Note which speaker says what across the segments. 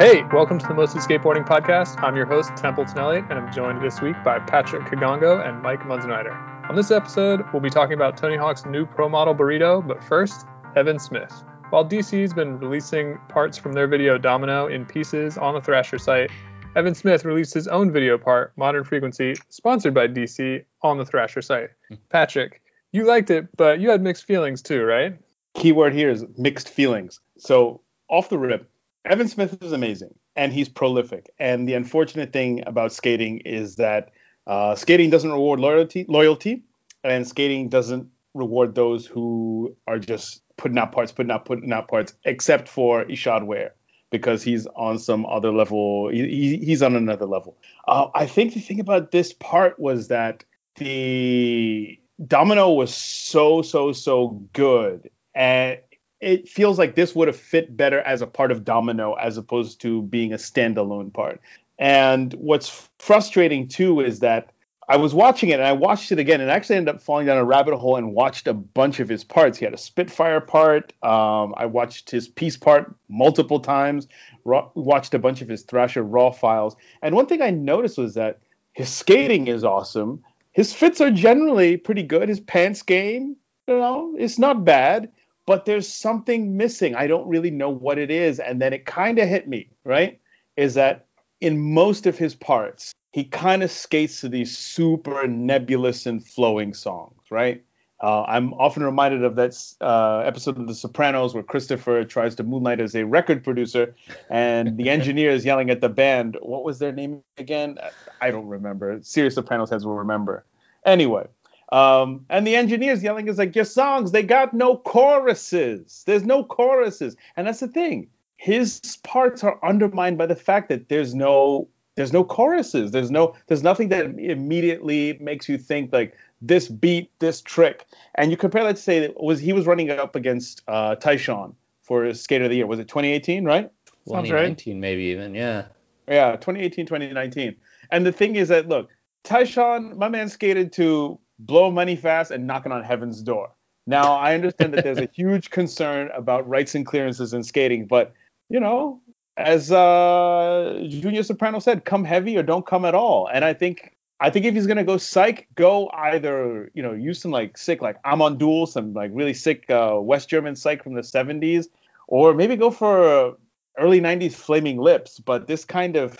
Speaker 1: Hey, welcome to the Mostly Skateboarding Podcast. I'm your host, Templeton Elliott, and I'm joined this week by Patrick Kigongo and Mike Munzenrider. On this episode, we'll be talking about Tony Hawk's new Pro Model Burrito, but first, Evan Smith. While DC's been releasing parts from their video Domino in pieces on the Thrasher site, Evan Smith released his own video part, Modern Frequency, sponsored by DC, on the Thrasher site. Patrick, you liked it, but you had mixed feelings too, right?
Speaker 2: Keyword here is mixed feelings. So, off the rip, Evan Smith is amazing and he's prolific. And the unfortunate thing about skating is that uh, skating doesn't reward loyalty, loyalty, and skating doesn't reward those who are just putting out parts, putting out, putting out parts, except for Ishod Wair because he's on some other level. He, he's on another level. Uh, I think the thing about this part was that the domino was so so so good and it feels like this would have fit better as a part of Domino as opposed to being a standalone part. And what's frustrating too is that I was watching it and I watched it again and I actually ended up falling down a rabbit hole and watched a bunch of his parts. He had a Spitfire part. Um, I watched his Peace part multiple times. Watched a bunch of his Thrasher raw files. And one thing I noticed was that his skating is awesome. His fits are generally pretty good. His pants game, you know, it's not bad but there's something missing. I don't really know what it is. And then it kind of hit me, right? Is that in most of his parts, he kind of skates to these super nebulous and flowing songs, right? Uh, I'm often reminded of that uh, episode of The Sopranos where Christopher tries to moonlight as a record producer, and the engineer is yelling at the band. What was their name again? I don't remember. Serious Sopranos heads will remember. Anyway, um, and the engineers yelling is like, your songs, they got no choruses. There's no choruses. And that's the thing. His parts are undermined by the fact that there's no there's no choruses. There's no there's nothing that immediately makes you think like this beat, this trick. And you compare that to say was he was running up against uh Tyshawn for Skater of the Year. Was it 2018, right?
Speaker 3: 2019 right. maybe even, yeah.
Speaker 2: Yeah, 2018, 2019. And the thing is that look, Tyshawn, my man skated to blow money fast and knocking on heaven's door. Now, I understand that there's a huge concern about rights and clearances in skating, but you know, as uh, Junior Soprano said, come heavy or don't come at all. And I think I think if he's gonna go psych, go either you know use some like sick like Amon Düül, some like really sick uh, West German psych from the 70s, or maybe go for early 90s Flaming Lips. But this kind of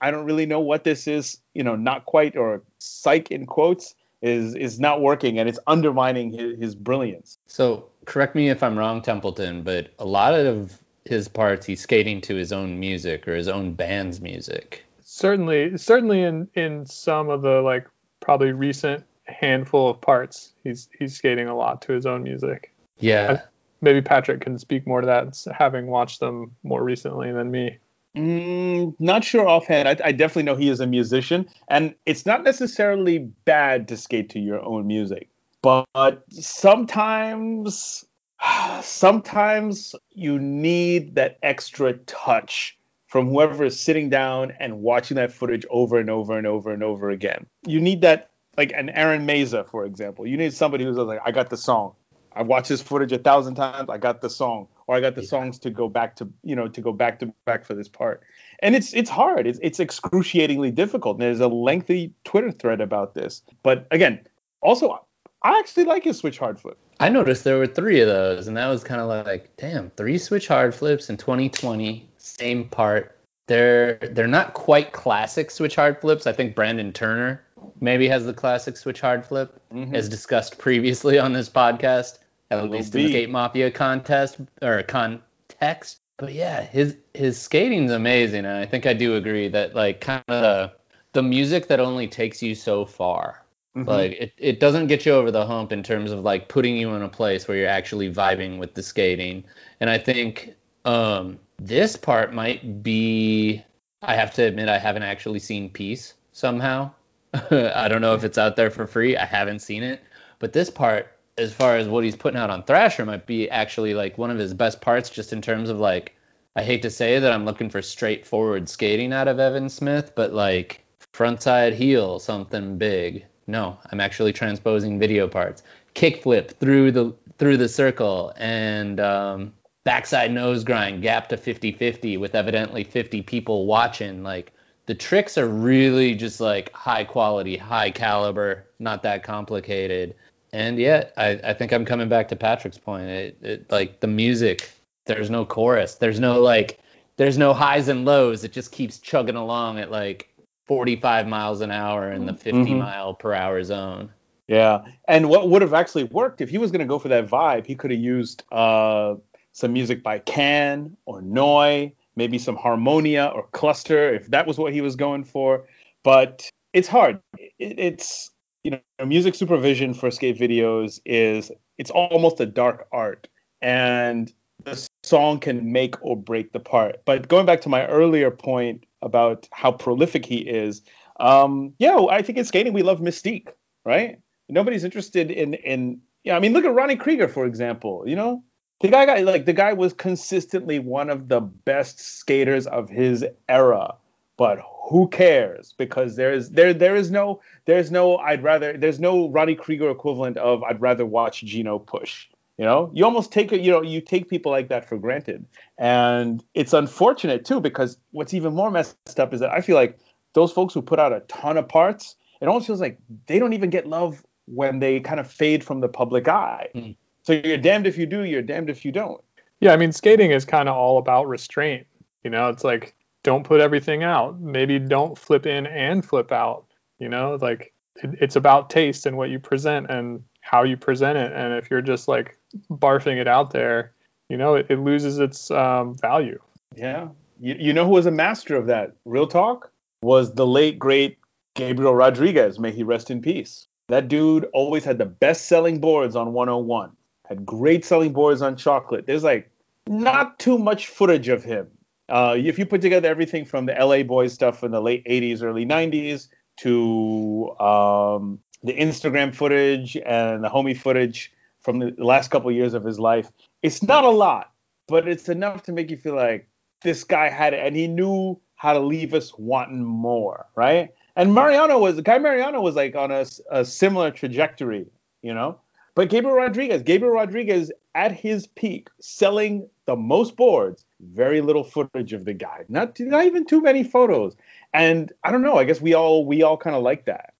Speaker 2: I don't really know what this is. You know, not quite or psych in quotes is is not working and it's undermining his, his brilliance.
Speaker 3: So correct me if I'm wrong, Templeton, but a lot of his parts he's skating to his own music or his own band's music.
Speaker 1: Certainly, certainly in in some of the like probably recent handful of parts, he's he's skating a lot to his own music.
Speaker 3: Yeah. I,
Speaker 1: maybe Patrick can speak more to that, having watched them more recently than me.
Speaker 2: Mm, not sure offhand. I, I, definitely know he is a musician, and it's not necessarily bad to skate to your own music, but sometimes, sometimes you need that extra touch from whoever is sitting down and watching that footage over and over and over and over again. You need that, like an Aaron Meza, for example. You need somebody who's like, I got the song. I've watched this footage a thousand times. I got the song, or I got the yeah. songs to go back to, you know, to go back to back for this part. And it's it's hard. It's it's excruciatingly difficult. And there's a lengthy Twitter thread about this. But again, also, I actually like his switch hard flip.
Speaker 3: I noticed there were three of those, and that was kind of like, damn, three switch hard flips in 2020, same part. They're they're not quite classic switch hard flips. I think Brandon Turner maybe has the classic switch hard flip, mm-hmm. as discussed previously on this podcast at least in the Skate Mafia contest or context. But yeah, his his skating's amazing, and I think I do agree that like kind of the, the music that only takes you so far. Mm-hmm. Like it, it doesn't get you over the hump in terms of like putting you in a place where you're actually vibing with the skating. And I think um, this part might be I have to admit I haven't actually seen Peace somehow. I don't know if it's out there for free. I haven't seen it. But this part as far as what he's putting out on Thrasher might be actually like one of his best parts, just in terms of like, I hate to say that I'm looking for straightforward skating out of Evan Smith, but like frontside heel, something big. No, I'm actually transposing video parts. Kickflip through the through the circle and um, backside nose grind, gap to 50-50 with evidently 50 people watching. Like the tricks are really just like high quality, high caliber, not that complicated. And yet, I, I think I'm coming back to Patrick's point. It, it like the music, there's no chorus. There's no like there's no highs and lows. It just keeps chugging along at like 45 miles an hour in the 50 mm-hmm. mile per hour zone.
Speaker 2: Yeah, and what would have actually worked if he was going to go for that vibe, he could have used uh, some music by Can or Neu!, maybe some Harmonia or Cluster if that was what he was going for. But it's hard. It, it's you know, music supervision for skate videos is it's almost a dark art, and the song can make or break the part. But going back to my earlier point about how prolific he is, um, yeah, I think in skating we love mystique, right? Nobody's interested in in yeah. I mean, look at Ronnie Creager for example. You know, the guy got like the guy was consistently one of the best skaters of his era. But who cares? Because there is there there is no there's no I'd rather there's no Ronnie Creager equivalent of I'd rather watch Gino push. You know, you almost take it, you know, you take people like that for granted. And it's unfortunate too, because what's even more messed up is that I feel like those folks who put out a ton of parts, it almost feels like they don't even get love when they kind of fade from the public eye. Mm. So you're damned if you do, you're damned if you don't.
Speaker 1: Yeah, I mean, skating is kind of all about restraint. You know, it's like don't put everything out. Maybe don't flip in and flip out. You know, like it, it's about taste and what you present and how you present it. And if you're just like barfing it out there, you know, it, it loses its um, value.
Speaker 2: Yeah. You, you know who was a master of that? Real talk was the late great Gabriel Rodriguez. May he rest in peace. That dude always had the best selling boards on 101. Had great selling boards on chocolate. There's like not too much footage of him. Uh, if you put together everything from the LA Boys stuff in the late 80s, early 90s to um, the Instagram footage and the homie footage from the last couple of years of his life. It's not a lot, but it's enough to make you feel like this guy had it and he knew how to leave us wanting more, right? And Mariano was the Guy Mariano was like on a, a similar trajectory, you know. But Gabriel Rodriguez, Gabriel Rodriguez at his peak, selling the most boards, very little footage of the guy, not not even too many photos. And I don't know, I guess we all we all kind of like that.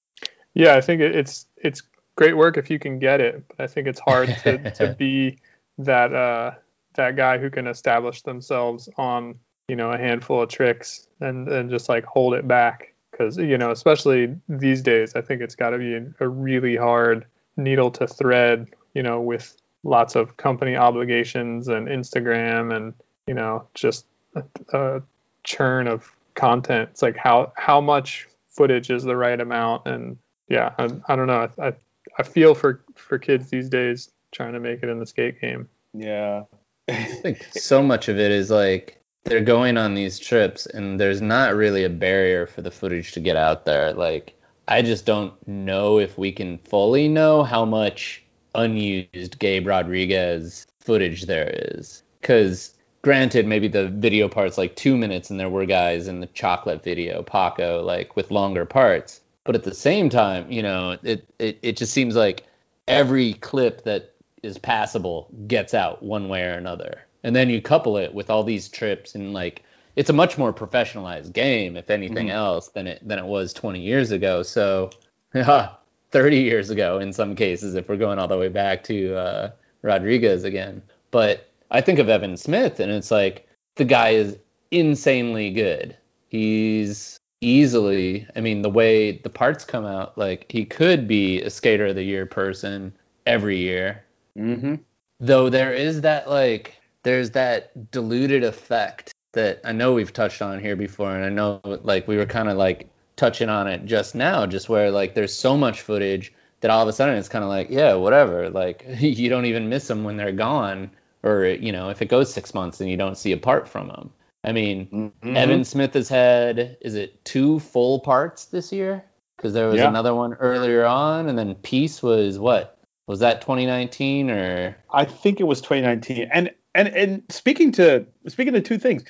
Speaker 1: Yeah, I think it's it's great work if you can get it. But I think it's hard to, to be that uh, that guy who can establish themselves on you know a handful of tricks and and just like hold it back because you know especially these days I think it's got to be a really hard needle to thread you know with lots of company obligations and Instagram and you know just a, a churn of content. It's like how how much footage is the right amount and yeah I, I don't know I, I I feel for for kids these days trying to make it in the skate game.
Speaker 2: Yeah.
Speaker 3: I think so much of it is like they're going on these trips and there's not really a barrier for the footage to get out there. Like I just don't know if we can fully know how much unused Gabe Rodriguez footage there is. Cause granted, maybe the video part's like two minutes and there were guys in the chocolate video, Paco, like with longer parts. But at the same time, you know, it, it, it just seems like every clip that is passable gets out one way or another. And then you couple it with all these trips and like it's a much more professionalized game, if anything mm-hmm. else, than it than it was 20 years ago. So, yeah, 30 years ago in some cases, if we're going all the way back to uh, Rodriguez again. But I think of Evan Smith, and it's like the guy is insanely good. He's easily. I mean, the way the parts come out, like he could be a skater of the year person every year.
Speaker 2: Mm-hmm.
Speaker 3: Though there is that like there's that diluted effect that I know we've touched on here before, and I know like we were kind of like touching on it just now, just where like there's so much footage that all of a sudden it's kind of like yeah whatever like you don't even miss them when they're gone or you know if it goes six months and you don't see a part from them I mean, mm-hmm. Evan Smith has had is it two full parts this year? Because there was yeah. another one earlier on, and then Peace was what? Was that 2019 or?
Speaker 2: I think it was 2019. And and and speaking to speaking to two things,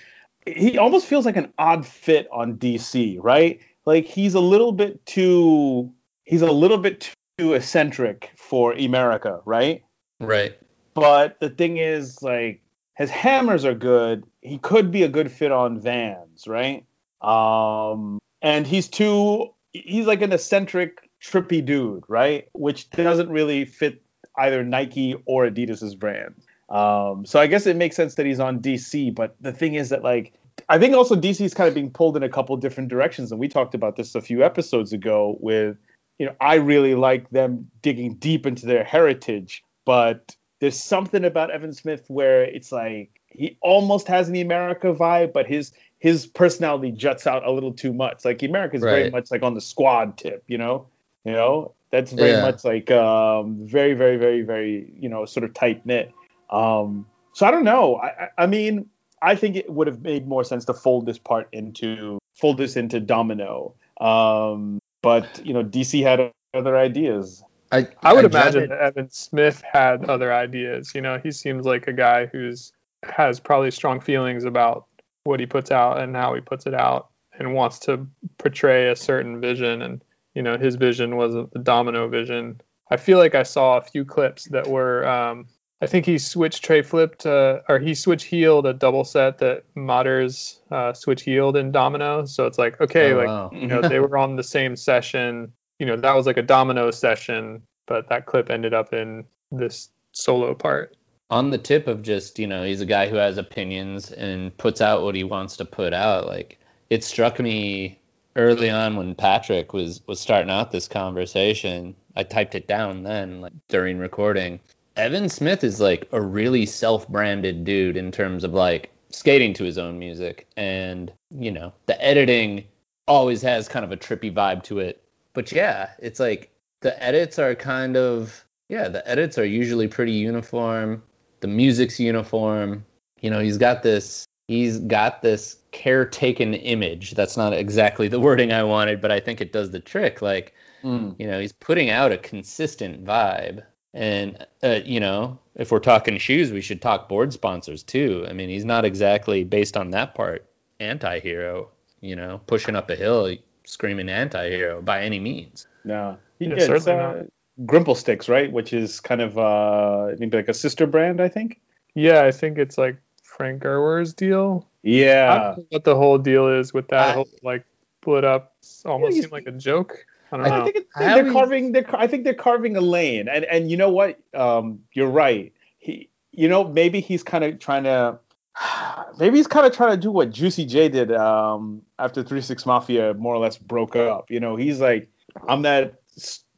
Speaker 2: he almost feels like an odd fit on DC, right? Like he's a little bit too he's a little bit too eccentric for America, right?
Speaker 3: Right.
Speaker 2: But the thing is, like his hammers are good. He could be a good fit on Vans, right? Um, and he's too he's like an eccentric, trippy dude, right? Which doesn't really fit either Nike or Adidas's brand. Um, so I guess it makes sense that he's on DC. But the thing is that like I think also DC is kind of being pulled in a couple different directions, and we talked about this a few episodes ago. With you know, I really like them digging deep into their heritage, but there's something about Evan Smith where it's like he almost has an America vibe, but his his personality juts out a little too much. Like America's very much like on the squad tip, you know, you know. That's very
Speaker 3: Yeah.
Speaker 2: much like um, very, very, very, very, you know, sort of tight knit. Um, so I don't know. I, I, I mean, I think it would have made more sense to fold this part into fold this into Domino. Um, but you know, DC had other ideas.
Speaker 3: I
Speaker 1: I would
Speaker 3: dread
Speaker 1: imagine that Evan Smith had other ideas. You know, he seems like a guy who's has probably strong feelings about what he puts out and how he puts it out and wants to portray a certain vision and you know his vision was the domino vision i feel like i saw a few clips that were um, i think he switched tray flipped uh, or he switch heeled a double set that Madars uh, switch heeled in domino. So it's like okay
Speaker 3: Oh,
Speaker 1: like
Speaker 3: wow.
Speaker 1: you know they were on the same session. You know that was like a domino session but that clip ended up in this solo part.
Speaker 3: On the tip of just you know he's a guy who has opinions and puts out what he wants to put out like it struck me early on when patrick was was starting out this conversation. I typed it down then like during recording evan smith is like a really self-branded dude in terms of like skating to his own music and you know the editing always has kind of a trippy vibe to it but yeah it's like the edits are kind of yeah the edits are usually pretty uniform the music's uniform. You know, he's got this he's got this caretaken image. That's not exactly the wording I wanted, but I think it does the trick. Like, hmm. you know, he's putting out a consistent vibe. And uh, you know, if we're talking shoes, we should talk board sponsors too. I mean, he's not exactly based on that part anti-hero, you know, pushing up a hill screaming anti-hero by any means.
Speaker 2: No,
Speaker 1: Yeah,
Speaker 2: yeah, it's,
Speaker 1: certainly
Speaker 2: uh, Grimple Stix, right? Which is kind of uh, maybe like a sister brand, I think.
Speaker 1: yeah i think it's like frank gerwer's deal I
Speaker 2: Yeah,
Speaker 1: don't know what the whole deal is with that
Speaker 3: I-
Speaker 1: whole like split up. Almost
Speaker 2: he's-
Speaker 1: seemed like a joke. I don't
Speaker 3: I
Speaker 1: know.
Speaker 2: I think it,
Speaker 3: I
Speaker 2: they're
Speaker 3: always-
Speaker 2: carving. They're, I think they're carving a lane, and and you know what? Um, you're right. He, you know, maybe he's kind of trying to. Maybe he's kind of trying to do what Juicy J did um, after Three Six Mafia more or less broke up. You know, he's like, I'm that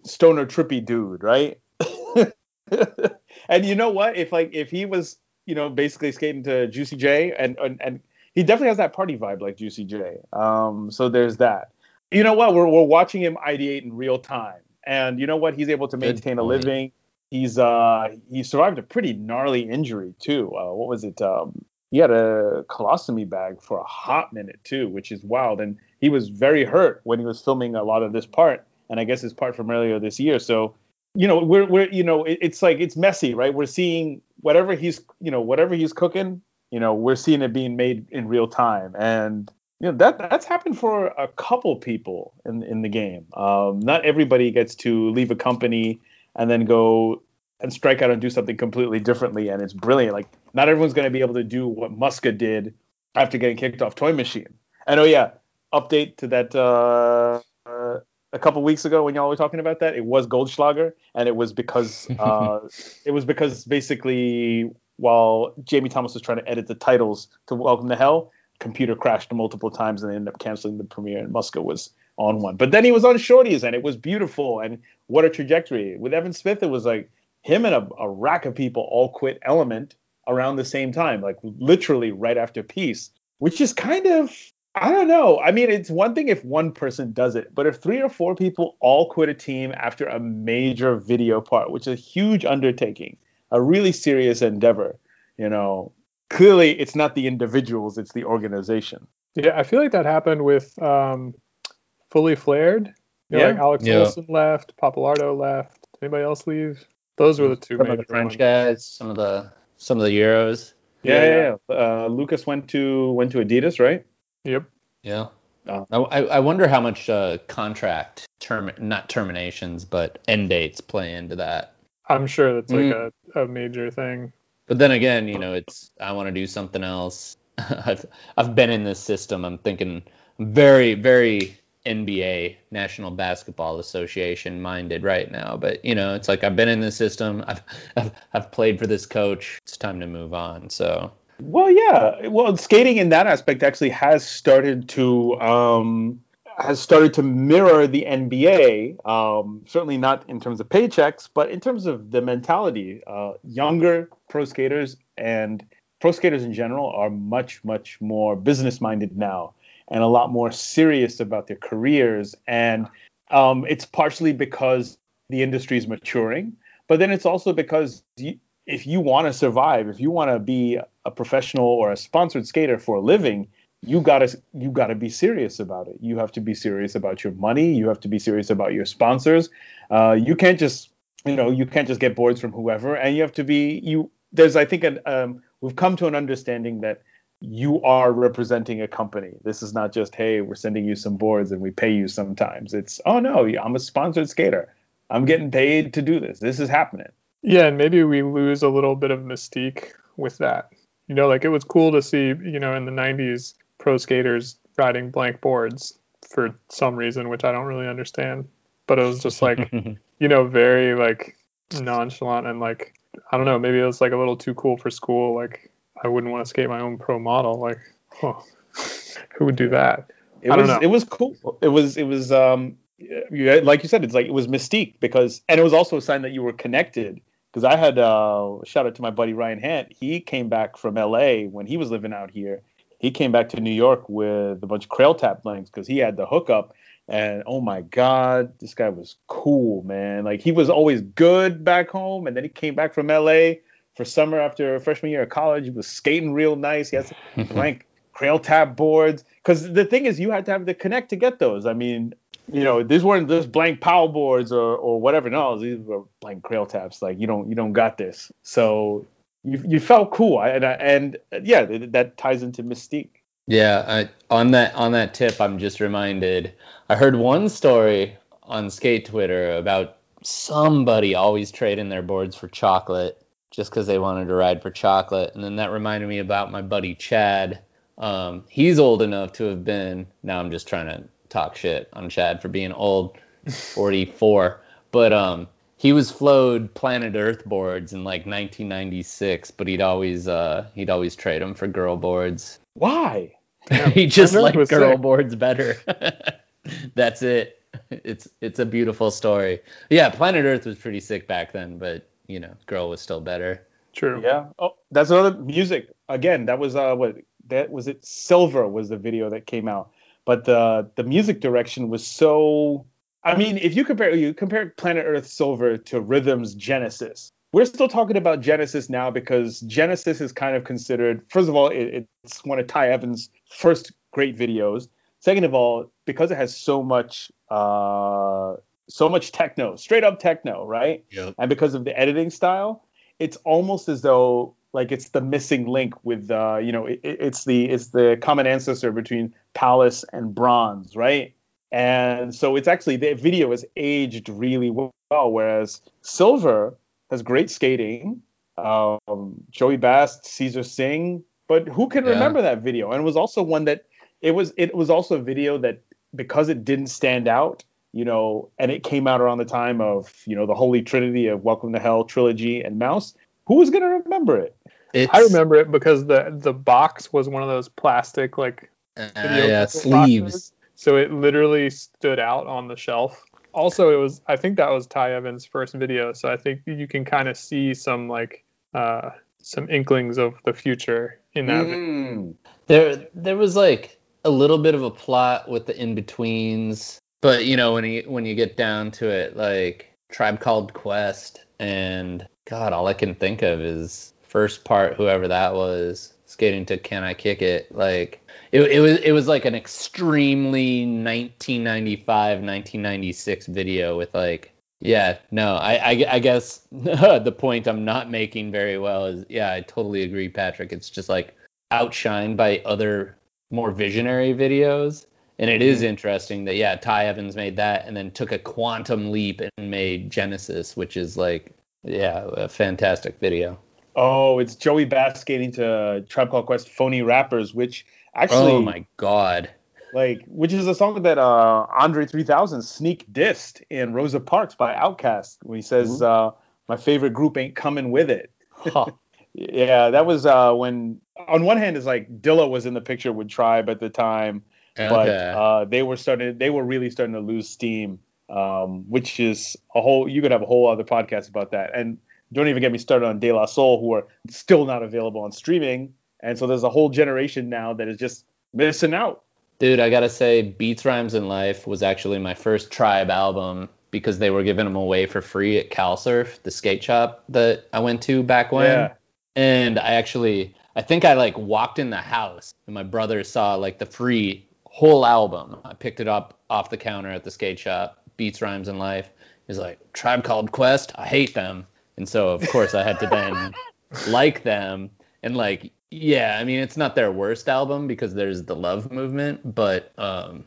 Speaker 2: stoner trippy dude, right? and you know what? If like if he was, you know, basically skating to Juicy J, and and, and he definitely has that party vibe like Juicy J. Um, so there's that. You know what? We're we're watching him ideate in real time, and you know what? He's able to maintain a living. He's uh he survived a pretty gnarly injury too. Uh, what was it? Um, he had a colostomy bag for a hot minute too, which is wild. And he was very hurt when he was filming a lot of this part, and I guess his part from earlier this year. So, you know, we're we're you know, it, it's like it's messy, right? We're seeing whatever he's you know whatever he's cooking, you know, we're seeing it being made in real time, and you know that that's happened for a couple people in in the game. Um, not everybody gets to leave a company and then go and strike out and do something completely differently, and it's brilliant. Like not everyone's going to be able to do what Muska did after getting kicked off Toy Machine. And oh yeah, update to that uh, uh, a couple weeks ago when y'all were talking about that, it was Goldschlager, and it was because uh, it was because basically while Jamie Thomas was trying to edit the titles to Welcome to Hell, computer crashed multiple times and they ended up canceling the premiere, and Muska was on one. But then he was on Shorties, and it was beautiful, and what a trajectory. With Evan Smith, it was like him and a, a rack of people all quit Element around the same time, like literally right after Peace, which is kind of I don't know. I mean, it's one thing if one person does it, but if three or four people all quit a team after a major video part, which is a huge undertaking, a really serious endeavor, you know, clearly it's not the individuals, it's the organization.
Speaker 1: Yeah, I feel like that happened with um, Fully Flared. You know,
Speaker 2: Yeah.
Speaker 1: like Alex
Speaker 3: Yeah.
Speaker 1: Olson left, Pappalardo left. Anybody else leave? Those were the two
Speaker 3: Some of the French
Speaker 1: ones.
Speaker 3: guys, some of the some of the Euros.
Speaker 2: Yeah,
Speaker 1: Yeah,
Speaker 2: yeah. yeah. Uh, Lucas went to went to Adidas, right?
Speaker 1: Yep.
Speaker 3: Yeah.
Speaker 2: Oh.
Speaker 3: I, I wonder how much uh, contract term not terminations but end dates play into that.
Speaker 1: I'm sure that's like
Speaker 3: Mm.
Speaker 1: a, a major thing.
Speaker 3: But then again, you know, it's I want to do something else. I've I've been in this system. I'm thinking very very NBA National Basketball Association minded right now. But you know, it's like I've been in this system. I've I've, I've played for this coach. It's time to move on. So.
Speaker 2: Well, yeah. Well, skating in that aspect actually has started to um, has started to mirror the NBA. Um, certainly not in terms of paychecks, but in terms of the mentality. Uh, younger pro skaters and pro skaters in general are much, much more business minded now and a lot more serious about their careers. And um, it's partially because the industry is maturing, but then it's also because you, if you want to survive, if you want to be a professional or a sponsored skater for a living, you gotta you gotta be serious about it. You have to be serious about your money. You have to be serious about your sponsors. Uh, you can't just you know you can't just get boards from whoever, and you have to be you. There's I think an, um, we've come to an understanding that you are representing a company. This is not just hey we're sending you some boards and we pay you sometimes. It's oh no I'm a sponsored skater. I'm getting paid to do this. This is happening.
Speaker 1: Yeah, and maybe we lose a little bit of mystique with that. You know, like it was cool to see, you know, in the 90s, pro skaters riding blank boards for some reason, which I don't really understand. But it was just like, you know, very like nonchalant and like I don't know, maybe it was like a little too cool for school. Like I wouldn't want to skate my own pro model. Like, huh, who would do that?
Speaker 2: It I was it was cool. It was it was um like you said, it's like it was mystique because and it was also a sign that you were connected. Because I had uh shout out to my buddy Ryan Hant. He came back from LA when he was living out here he came back to New York with a bunch of Crail Tap blanks because he had the hookup. And oh my God, this guy was cool, man. Like he was always good back home, and then he came back from LA for summer after freshman year of college. He was skating real nice. He has blank Crail Tap boards. Because the thing is, you had to have the connect to get those. I mean, you know, these weren't just blank power boards or, or whatever. No, these were blank Crail Taps. Like you don't you don't got this. So you you felt cool, and and yeah, that ties into mystique.
Speaker 3: Yeah, I, on that on that tip, I'm just reminded. I heard one story on skate Twitter about somebody always trading their boards for chocolate just because they wanted to ride for chocolate, and then that reminded me about my buddy Chad. Um, he's old enough to have been. Now I'm just trying to talk shit on Chad for being old, 44. But um, he was flowed planet Earth boards in like 1996, but he'd always uh he'd always trade them for girl boards.
Speaker 2: Why?
Speaker 3: he just liked girl sick. boards better. That's it. It's it's a beautiful story. Yeah, planet Earth was pretty sick back then, but you know, girl was still better.
Speaker 1: True.
Speaker 2: Yeah. Oh, that's another music. Again, that was uh what that was it Silver was the video that came out. But the the music direction was so I mean, if you compare you compare Planet Earth Silver to Rhythm's Genesis, we're still talking about Genesis now because Genesis is kind of considered, first of all, it, it's one of Ty Evans' first great videos. Second of all, because it has so much, uh, so much techno, straight up techno, right?
Speaker 3: Yep.
Speaker 2: And because of the editing style, it's almost as though like it's the missing link with, uh, you know, it, it's the it's the common ancestor between Palace and Bronze, right? And so it's actually the video has aged really well, whereas Silver has great skating. Um, Joey Bast, Caesar Singh, but who can yeah. remember that video? And it was also one that it was it was also a video that because it didn't stand out, you know, and it came out around the time of you know the Holy Trinity of Welcome to Hell trilogy and Mouse. Who was gonna remember it?
Speaker 1: It's, I remember it because the the box was one of those plastic like
Speaker 3: uh, yeah sleeves. Boxes
Speaker 1: so it literally stood out on the shelf. Also, it was I think that was Ty Evans' first video, so I think you can kind of see some like uh, some inklings of the future in that.
Speaker 3: Mm. There, there was like a little bit of a plot with the in betweens, but you know when you when you get down to it, like Tribe Called Quest and God, all I can think of is first part, whoever that was, skating to Can I Kick It, like it, it was it was like an extremely 1995 1996 video with like yeah no I I, I guess the point I'm not making very well is yeah I totally agree Patrick. It's just like outshined by other more visionary videos. And it is mm-hmm. interesting that yeah Ty Evans made that and then took a quantum leap and made Genesis which is like yeah a fantastic video
Speaker 2: Oh, it's Joey Bast skating to Tribe Called Quest "Phony Rappers," which actually,
Speaker 3: oh my god,
Speaker 2: like, which is a song that uh, Andre 3000 sneak dissed in Rosa Parks by Outkast when he says, uh, "My favorite group ain't coming with it."
Speaker 3: Huh.
Speaker 2: yeah, that was uh, when on one hand is like Dilla was in the picture with Tribe at the time, but uh, they were starting, they were really starting to lose steam, um, which is a whole. You could have a whole other podcast about that, and don't even get me started on De La Soul, who are still not available on streaming, and so there's a whole generation now that is just missing out.
Speaker 3: Dude, I gotta say, Beats, Rhymes, and Life was actually my first Tribe album because they were giving them away for free at CalSurf, the skate shop that I went to back when.
Speaker 2: Yeah.
Speaker 3: And I actually, I think I like walked in the house and my brother saw like the free whole album. I picked it up off the counter at the skate shop, Beats, Rhymes, and Life. He's like, Tribe Called Quest, I hate them. And so, of course, I had to then like them. And like yeah i mean it's not their worst album because there's the love movement but um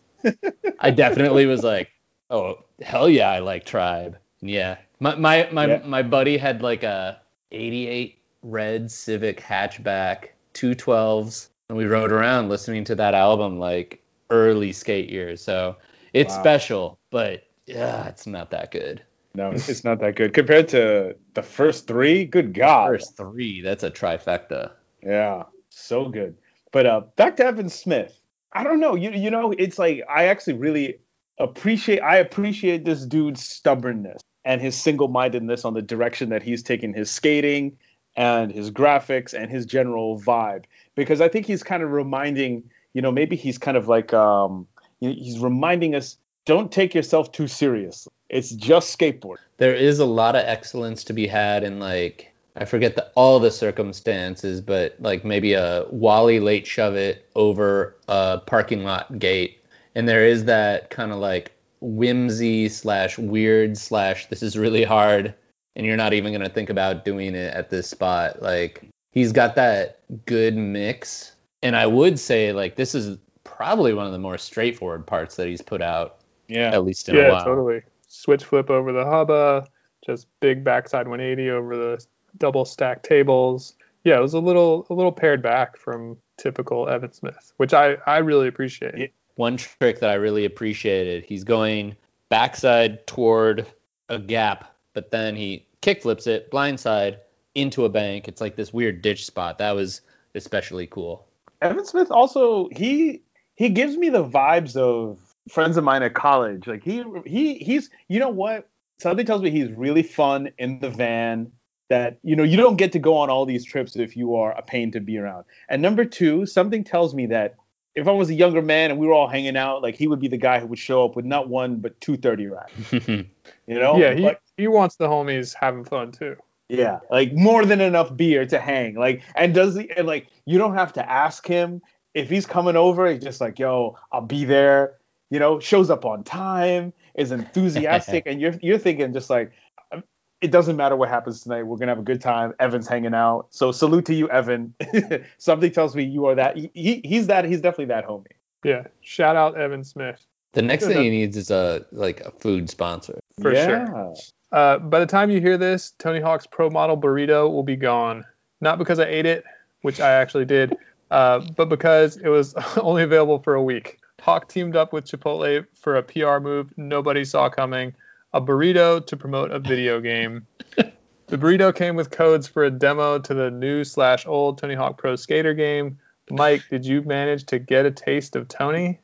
Speaker 3: i definitely was like oh hell yeah i like tribe. And yeah. My my my,
Speaker 2: Yeah.
Speaker 3: my buddy had like a 88 red civic hatchback 212s and we rode around listening to that album like early skate years. So it's
Speaker 2: Wow.
Speaker 3: special but yeah it's not that good
Speaker 2: No, it's not that good compared to the first three. Good God.
Speaker 3: first three that's a trifecta
Speaker 2: Yeah, so good. But uh, back to Evan Smith. I don't know. You you know, it's like I actually really appreciate. I appreciate this dude's stubbornness and his single-mindedness on the direction that he's taking his skating and his graphics and his general vibe. Because I think he's kind of reminding, you know, maybe he's kind of like um, he's reminding us, don't take yourself too seriously. It's just skateboard.
Speaker 3: there is a lot of excellence to be had in like I forget the, all the circumstances, but like maybe a Wally late shove it over a parking lot gate, and there is that kind of like whimsy slash weird slash this is really hard, and you're not even gonna think about doing it at this spot. Like he's got that good mix, and I would say like this is probably one of the more straightforward parts that he's put out,
Speaker 2: Yeah.
Speaker 3: at least in a while.
Speaker 1: Yeah,
Speaker 3: while.
Speaker 1: totally. Switch flip over the hubba, just big backside 180 over the double stack tables. Yeah, it was a little a little pared back from typical Evan Smith, which I I really appreciate.
Speaker 3: One trick that I really appreciated. He's going backside toward a gap, but then he kick flips it blindside into a bank. It's like this weird ditch spot. That was especially cool.
Speaker 2: Evan Smith also he he gives me the vibes of friends of mine at college. Like he he he's you know what? Something tells me he's really fun in the van. That you know you don't get to go on all these trips if you are a pain to be around. And number two, something tells me that if I was a younger man and we were all hanging out, like he would be the guy who would show up with not one but two thirty racks. You know?
Speaker 1: yeah, he,
Speaker 2: Like,
Speaker 1: he wants the homies having fun too.
Speaker 2: Yeah, like more than enough beer to hang. Like, and does he? And like, you don't have to ask him if he's coming over. He's just like, "Yo, I'll be there." You know, shows up on time, is enthusiastic, and you're you're thinking just like, um, it doesn't matter what happens tonight. We're gonna have a good time. Evan's hanging out, so salute to you, Evan. Something tells me you are that. He, he he's that. He's definitely that homie.
Speaker 1: Yeah, shout out Evan Smith.
Speaker 3: the next thing he needs is a like a food sponsor.
Speaker 1: For
Speaker 2: yeah.
Speaker 1: sure. Uh, by the time you hear this, Tony Hawk's Pro Model Burrito will be gone. Not because I ate it, which I actually did, uh, but because it was only available for a week. Hawk teamed up with Chipotle for a PR move nobody saw coming a burrito to promote a video game. the burrito came with codes for a demo to the new slash old Tony Hawk Pro Skater game. Mike, did you manage to get a taste of Tony?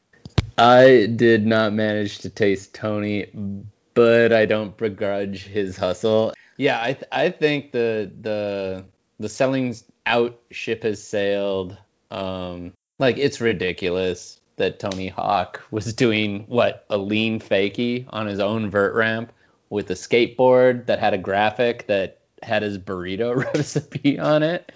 Speaker 3: I did not manage to taste Tony, but I don't begrudge his hustle. Yeah, I th- I think the the the selling out ship has sailed. Um, like it's ridiculous that Tony Hawk was doing what a lean fakie on his own vert ramp with a skateboard that had a graphic that had his burrito recipe on it.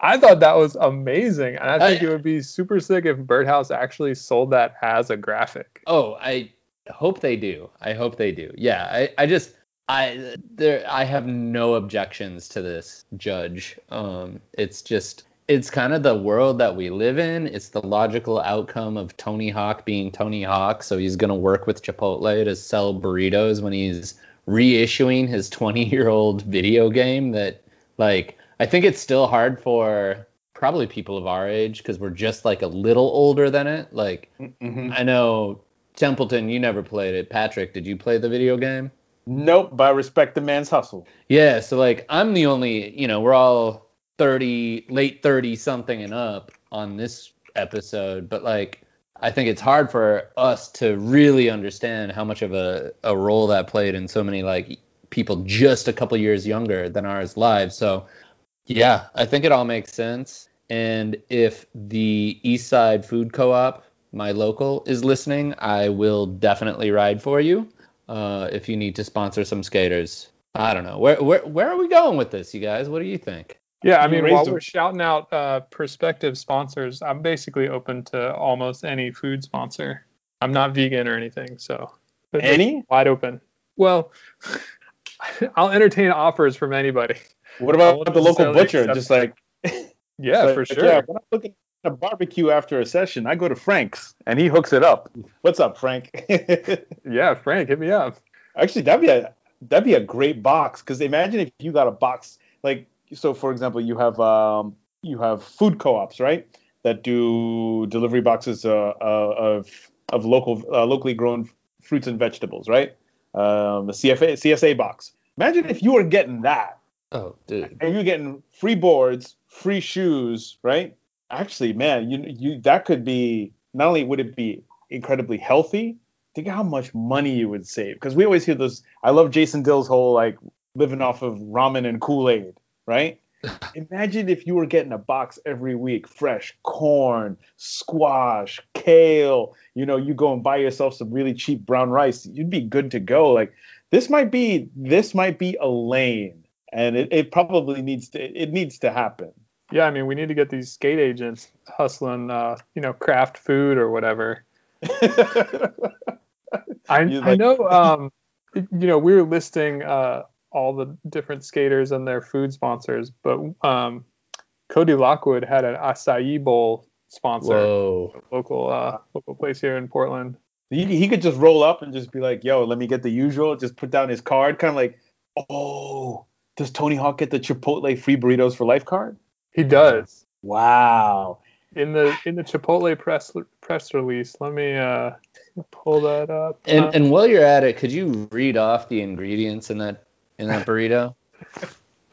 Speaker 1: I thought that was amazing, and I think
Speaker 3: I-
Speaker 1: it would be super sick if Birdhouse actually sold that as a graphic.
Speaker 3: Oh, I hope they do. I hope they do. Yeah, I, I just I there I have no objections to this judge. Um it's just it's kind of the world that we live in. It's the logical outcome of Tony Hawk being Tony Hawk, so he's going to work with Chipotle to sell burritos when he's reissuing his 20-year-old video game that like I think it's still hard for probably people of our age because we're just like a little older than it. Like
Speaker 2: Mhm.
Speaker 3: I know Templeton, you never played it. Patrick, did you play the video game?
Speaker 2: Nope, but I respect the man's hustle.
Speaker 3: Yeah, so like I'm the only, you know, we're all 30, late 30 something and up on this episode, but like I think it's hard for us to really understand how much of a, a role that played in so many like people just a couple years younger than ours lives. So yeah, I think it all makes sense. And if the East Side Food Co-op, my local, is listening, I will definitely ride for you. Uh, if you need to sponsor some skaters, I don't know. Where where where are we going with this, you guys? What do you think?
Speaker 1: Yeah, I mean, while
Speaker 2: a-
Speaker 1: we're shouting out uh, prospective sponsors, I'm basically open to almost any food sponsor. I'm not vegan or anything, so
Speaker 2: Any?
Speaker 1: wide open. Well, I'll entertain offers from anybody.
Speaker 2: What about the local butcher? Just like
Speaker 1: Yeah,
Speaker 2: like,
Speaker 1: for sure.
Speaker 2: Yeah, when I'm looking at a barbecue after a session, I go to Frank's and he hooks it up. What's up, Frank?
Speaker 1: Yeah, Frank, hit me up.
Speaker 2: Actually, that'd be a that'd be a great box because imagine if you got a box like so. For example, you have um you have food co-ops right that do delivery boxes uh, uh, of of local uh, locally grown fruits and vegetables, right? Um, the CFA CSA box. Imagine if you were getting that
Speaker 3: Oh, dude.
Speaker 2: and you're getting free boards, free shoes, right? Actually, man, you you that could be not only would it be incredibly healthy, think how much money you would save. Because we always hear those. I love Jason Dill's whole like living off of ramen and Kool Aid, right? Imagine if you were getting a box every week, fresh corn, squash, kale. You know, you go and buy yourself some really cheap brown rice. You'd be good to go. Like this might be this might be a lane, and it, it probably needs to it needs to happen.
Speaker 1: Yeah, I mean, we need to get these skate agents hustling, uh, you know, craft food or whatever. I,
Speaker 2: You
Speaker 1: I know, um, you know, we were listing uh, all the different skaters and their food sponsors, but um, Cody Lockwood had an acai bowl sponsor,
Speaker 3: Whoa.
Speaker 1: local uh, local place here in Portland.
Speaker 2: he, he could just roll up and just be like, "Yo, let me get the usual." Just put down his card, kind of like, "Oh, does Tony Hawk get the Chipotle free burritos for life card?"
Speaker 1: He does
Speaker 2: Wow.
Speaker 1: in the in the Chipotle press press release. Let me uh, pull that up.
Speaker 3: And
Speaker 1: Uh,
Speaker 3: and while you're at it, could you read off the ingredients in that in that burrito?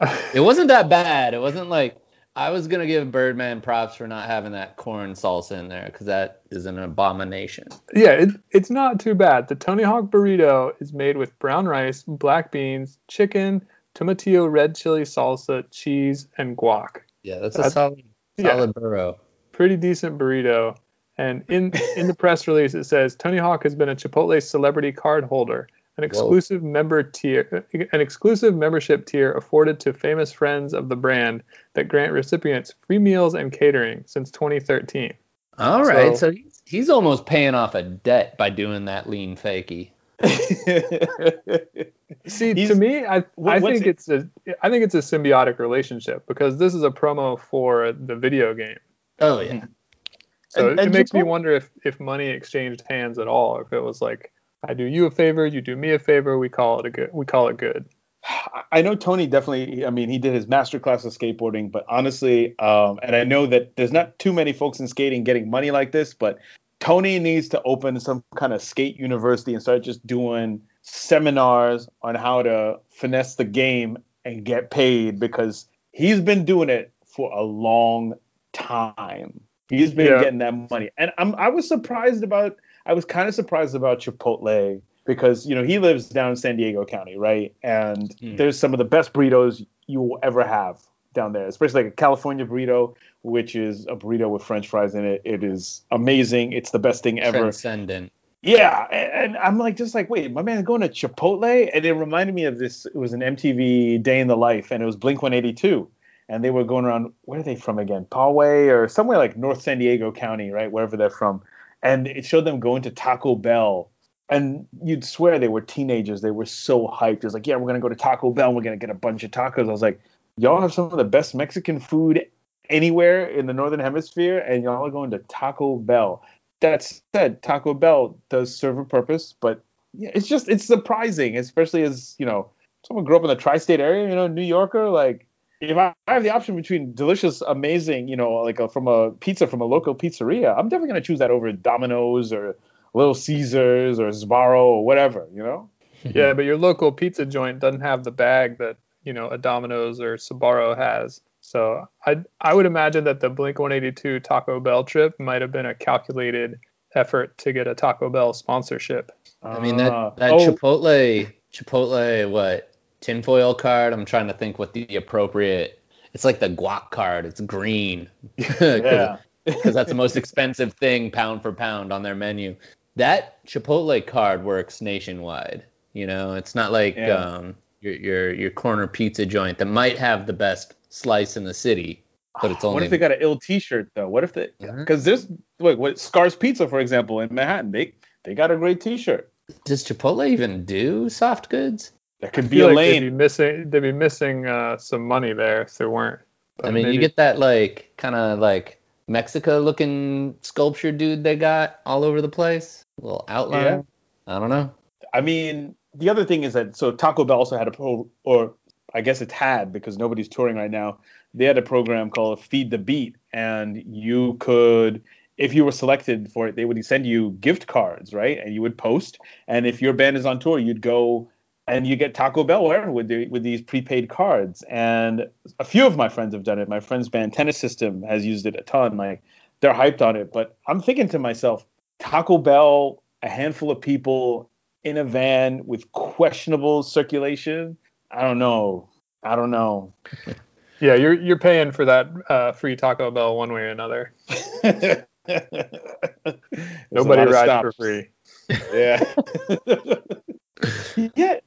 Speaker 3: it wasn't that bad. It wasn't like I was gonna give Birdman props for not having that corn salsa in there because that is an abomination.
Speaker 1: Yeah, it, it's not too bad. The Tony Hawk burrito is made with brown rice, black beans, chicken, tomatillo red chili salsa, cheese, and guac.
Speaker 3: Yeah, that's a
Speaker 1: That's-
Speaker 3: solid
Speaker 1: yeah.
Speaker 3: solid burro.
Speaker 1: Pretty decent burrito. And in in the press release, it says Tony Hawk has been a Chipotle celebrity card holder, an exclusive member tier, an exclusive membership tier afforded to famous friends of the brand that grant recipients free meals and catering since 2013.
Speaker 3: All right,
Speaker 1: So-
Speaker 3: so, he's, he's almost paying off a debt by doing that lean fakey.
Speaker 1: See,
Speaker 2: He's-
Speaker 1: to me, I
Speaker 2: what-
Speaker 1: I think
Speaker 2: it-
Speaker 1: it's a I think it's a symbiotic relationship because this is a promo for the video game.
Speaker 3: Oh yeah.
Speaker 1: So
Speaker 2: And-
Speaker 1: it,
Speaker 2: and
Speaker 1: it makes me wonder if if money exchanged hands at all, if it was like I do you a favor, you do me a favor, we call it a good we call it good.
Speaker 2: I know Tony definitely. I mean, he did his master class of skateboarding, but honestly, um, and I know that there's not too many folks in skating getting money like this, but Tony needs to open some kind of skate university and start just doing seminars on how to finesse the game and get paid because he's been doing it for a long time. He's been
Speaker 1: Yeah.
Speaker 2: getting that money, and I'm I was surprised about. I was kind of surprised about Chipotle because you know he lives down in San Diego County, right? And
Speaker 3: Mm.
Speaker 2: there's some of the best burritos you will ever have down there, especially like a California burrito, which is a burrito with French fries in it. It is amazing. It's the best thing ever.
Speaker 3: Transcendent.
Speaker 2: Yeah, and, and I'm like, just like, wait, my man's going to Chipotle, and it reminded me of this. It was an MTV Day in the Life, and it was Blink 182, and they were going around. Where are they from again? Poway or somewhere like North San Diego County, right? Wherever they're from, and it showed them going to Taco Bell, and you'd swear they were teenagers. They were so hyped. It was like, yeah, we're gonna go to Taco Bell. And We're gonna get a bunch of tacos. I was like, y'all have some of the best Mexican food anywhere in the northern hemisphere, and y'all are going to Taco Bell that said, Taco Bell does serve a purpose, but it's just it's surprising, especially as you know someone grew up in the tri-state area, you know, New Yorker. Like if I have the option between delicious, amazing, you know, like a, from a pizza from a local pizzeria, I'm definitely gonna choose that over Domino's or Little Caesars or Sbarro or whatever, you know.
Speaker 1: Yeah, but your local pizza joint doesn't have the bag that you know a Domino's or Sbarro has. So I I would imagine that the Blink 182 Taco Bell trip might have been a calculated effort to get a Taco Bell sponsorship.
Speaker 3: I mean that
Speaker 2: Uh,
Speaker 3: that
Speaker 2: oh,
Speaker 3: Chipotle Chipotle what tinfoil card. I'm trying to think what the appropriate. It's like the guac card. It's green.
Speaker 2: yeah.
Speaker 3: because that's the most expensive thing pound for pound on their menu. That Chipotle card works nationwide. You know, it's not like
Speaker 2: Yeah.
Speaker 3: um, your your your corner pizza joint that might have the best slice in the city, but it's only.
Speaker 2: What if they got an ill T-shirt though? What if they? Because there's wait, what Scarr's Pizza, for example, in Manhattan, they they got a great T-shirt.
Speaker 3: does Chipotle even do soft goods?
Speaker 2: There could be a
Speaker 1: like they'd be missing they'd be missing uh, some money there if there weren't. But
Speaker 3: I mean,
Speaker 1: maybe-
Speaker 3: you get that like kind of like Mexico looking sculpture dude they got all over the place, little outline.
Speaker 2: Yeah.
Speaker 3: I don't know.
Speaker 2: I mean, the other thing is that so Taco Bell also had a pro, or I guess it's had because nobody's touring right now. They had a program called Feed the Beat, and you could, if you were selected for it, they would send you gift cards, right? And you would post, and if your band is on tour, you'd go and you get Taco Bell wherever with the, with these prepaid cards. And a few of my friends have done it. My friend's band Tennis System has used it a ton. Like they're hyped on it. But I'm thinking to myself, Taco Bell, a handful of people in a van with questionable circulation. I don't know. I don't know.
Speaker 1: yeah, you're you're paying for that uh, free Taco Bell one way or another. Nobody rides for free.
Speaker 2: Yeah. yeah,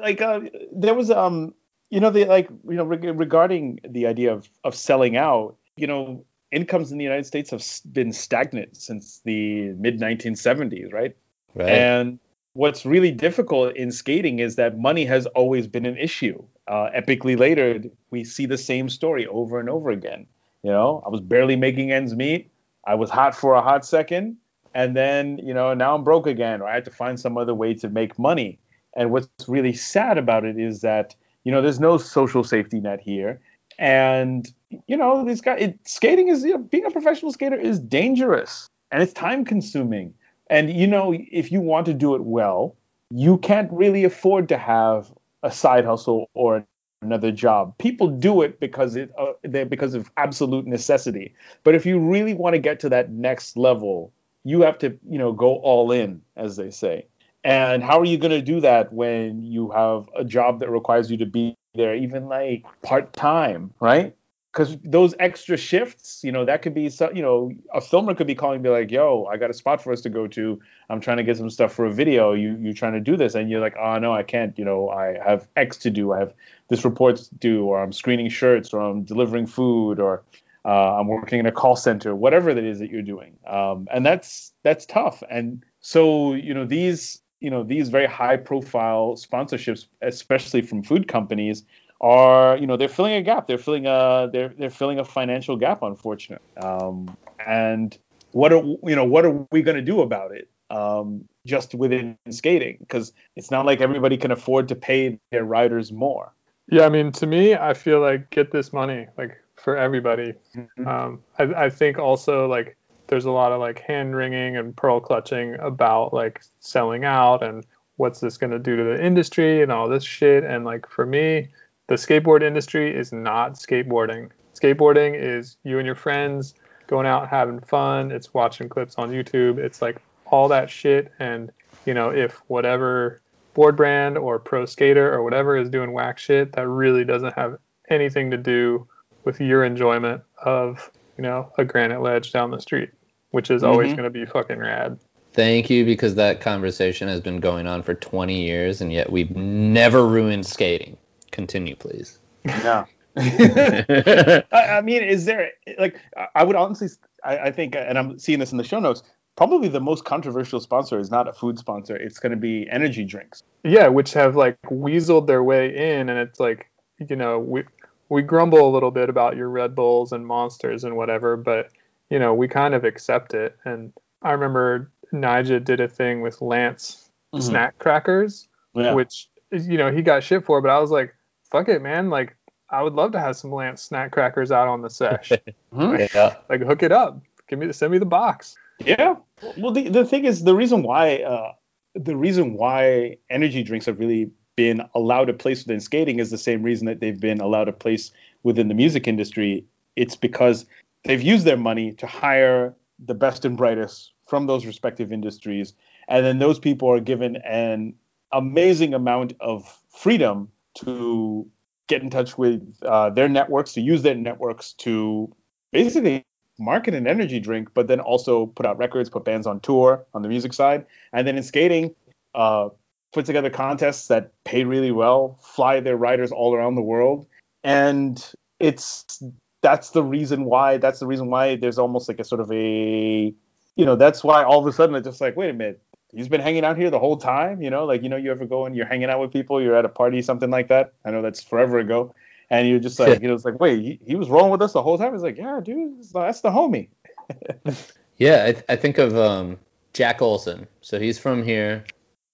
Speaker 2: like uh, there was um, you know, the like you know reg- regarding the idea of of selling out, you know, incomes in the United States have been stagnant since the mid 1970s, right?
Speaker 3: Right.
Speaker 2: And what's really difficult in skating is that money has always been an issue. Uh, epically later, we see the same story over and over again. You know, I was barely making ends meet. I was hot for a hot second, and then you know now I'm broke again, or I had to find some other way to make money. And what's really sad about it is that you know there's no social safety net here, and you know this guy it, skating is you know, being a professional skater is dangerous and it's time consuming. And you know, if you want to do it well, you can't really afford to have a side hustle or another job. People do it because it uh, because of absolute necessity. But if you really want to get to that next level, you have to, you know, go all in, as they say. And how are you going to do that when you have a job that requires you to be there, even like part time, right? Because those extra shifts, you know, that could be, so, you know, a filmer could be calling me like, "Yo, I got a spot for us to go to. I'm trying to get some stuff for a video. You you trying to do this?" And you're like, "Oh no, I can't. You know, I have X to do. I have this report to do, or I'm screening shirts, or I'm delivering food, or uh, I'm working in a call center, whatever it is that you're doing. Um, and that's that's tough. And so you know these you know these very high profile sponsorships, especially from food companies, are you know they're filling a gap. They're filling a they're they're filling a financial gap, unfortunately. Um, and what are you know what are we going to do about it? Um, just within skating, because it's not like everybody can afford to pay their riders more.
Speaker 1: Yeah, I mean, to me, I feel like get this money, like for everybody.
Speaker 2: Mhm.
Speaker 1: Um, I, I think also like there's a lot of like hand wringing and pearl clutching about like selling out and what's this going to do to the industry and all this shit. And like for me, the skateboard industry is not skateboarding. Skateboarding is you and your friends going out having fun. It's watching clips on YouTube. It's like all that shit. And you know, if whatever board brand or pro skater or whatever is doing whack shit, that really doesn't have anything to do with your enjoyment of you know a granite ledge down the street, which is always
Speaker 2: Mhm.
Speaker 1: going to be fucking rad.
Speaker 3: Thank you, because that conversation has been going on for 20 years, and yet we've never ruined skating. Continue, please.
Speaker 2: Yeah. I, I mean, is there like I- I would honestly, I, I think, and I'm seeing this in the show notes. Probably the most controversial sponsor is not a food sponsor. It's going to be energy drinks.
Speaker 1: Yeah, which have like weaseled their way in, and it's like you know we we grumble a little bit about your Red Bulls and Monsters and whatever, but you know we kind of accept it. And I remember Nyjah did a thing with Lance snack crackers,
Speaker 2: Yeah.
Speaker 1: which you know he got shit for, but I was like, fuck it, man. Like I would love to have some Lance snack crackers out on the sesh.
Speaker 2: Mhm.
Speaker 3: Yeah.
Speaker 1: like hook it up. Give me the send me the box.
Speaker 2: Yeah. Well, the, the thing is, the reason why uh, the reason why energy drinks have really been allowed a place within skating is the same reason that they've been allowed a place within the music industry. It's because they've used their money to hire the best and brightest from those respective industries, and then those people are given an amazing amount of freedom to get in touch with uh, their networks, to use their networks to basically market an energy drink, but then also put out records, put bands on tour on the music side, and then in skating, uh, put together contests that pay really well, fly their riders all around the world, and it's that's the reason why that's the reason why there's almost like a sort of a you know that's why all of a sudden it's just like wait a minute he's been hanging out here the whole time you know like you know you ever go and you're hanging out with people you're at a party something like that i know that's forever ago and you're just like you know it's like wait he, he was rolling with us the whole time it's like yeah dude that's the homie
Speaker 3: Yeah, I, th- I think of um, Jack Olson. So he's from here,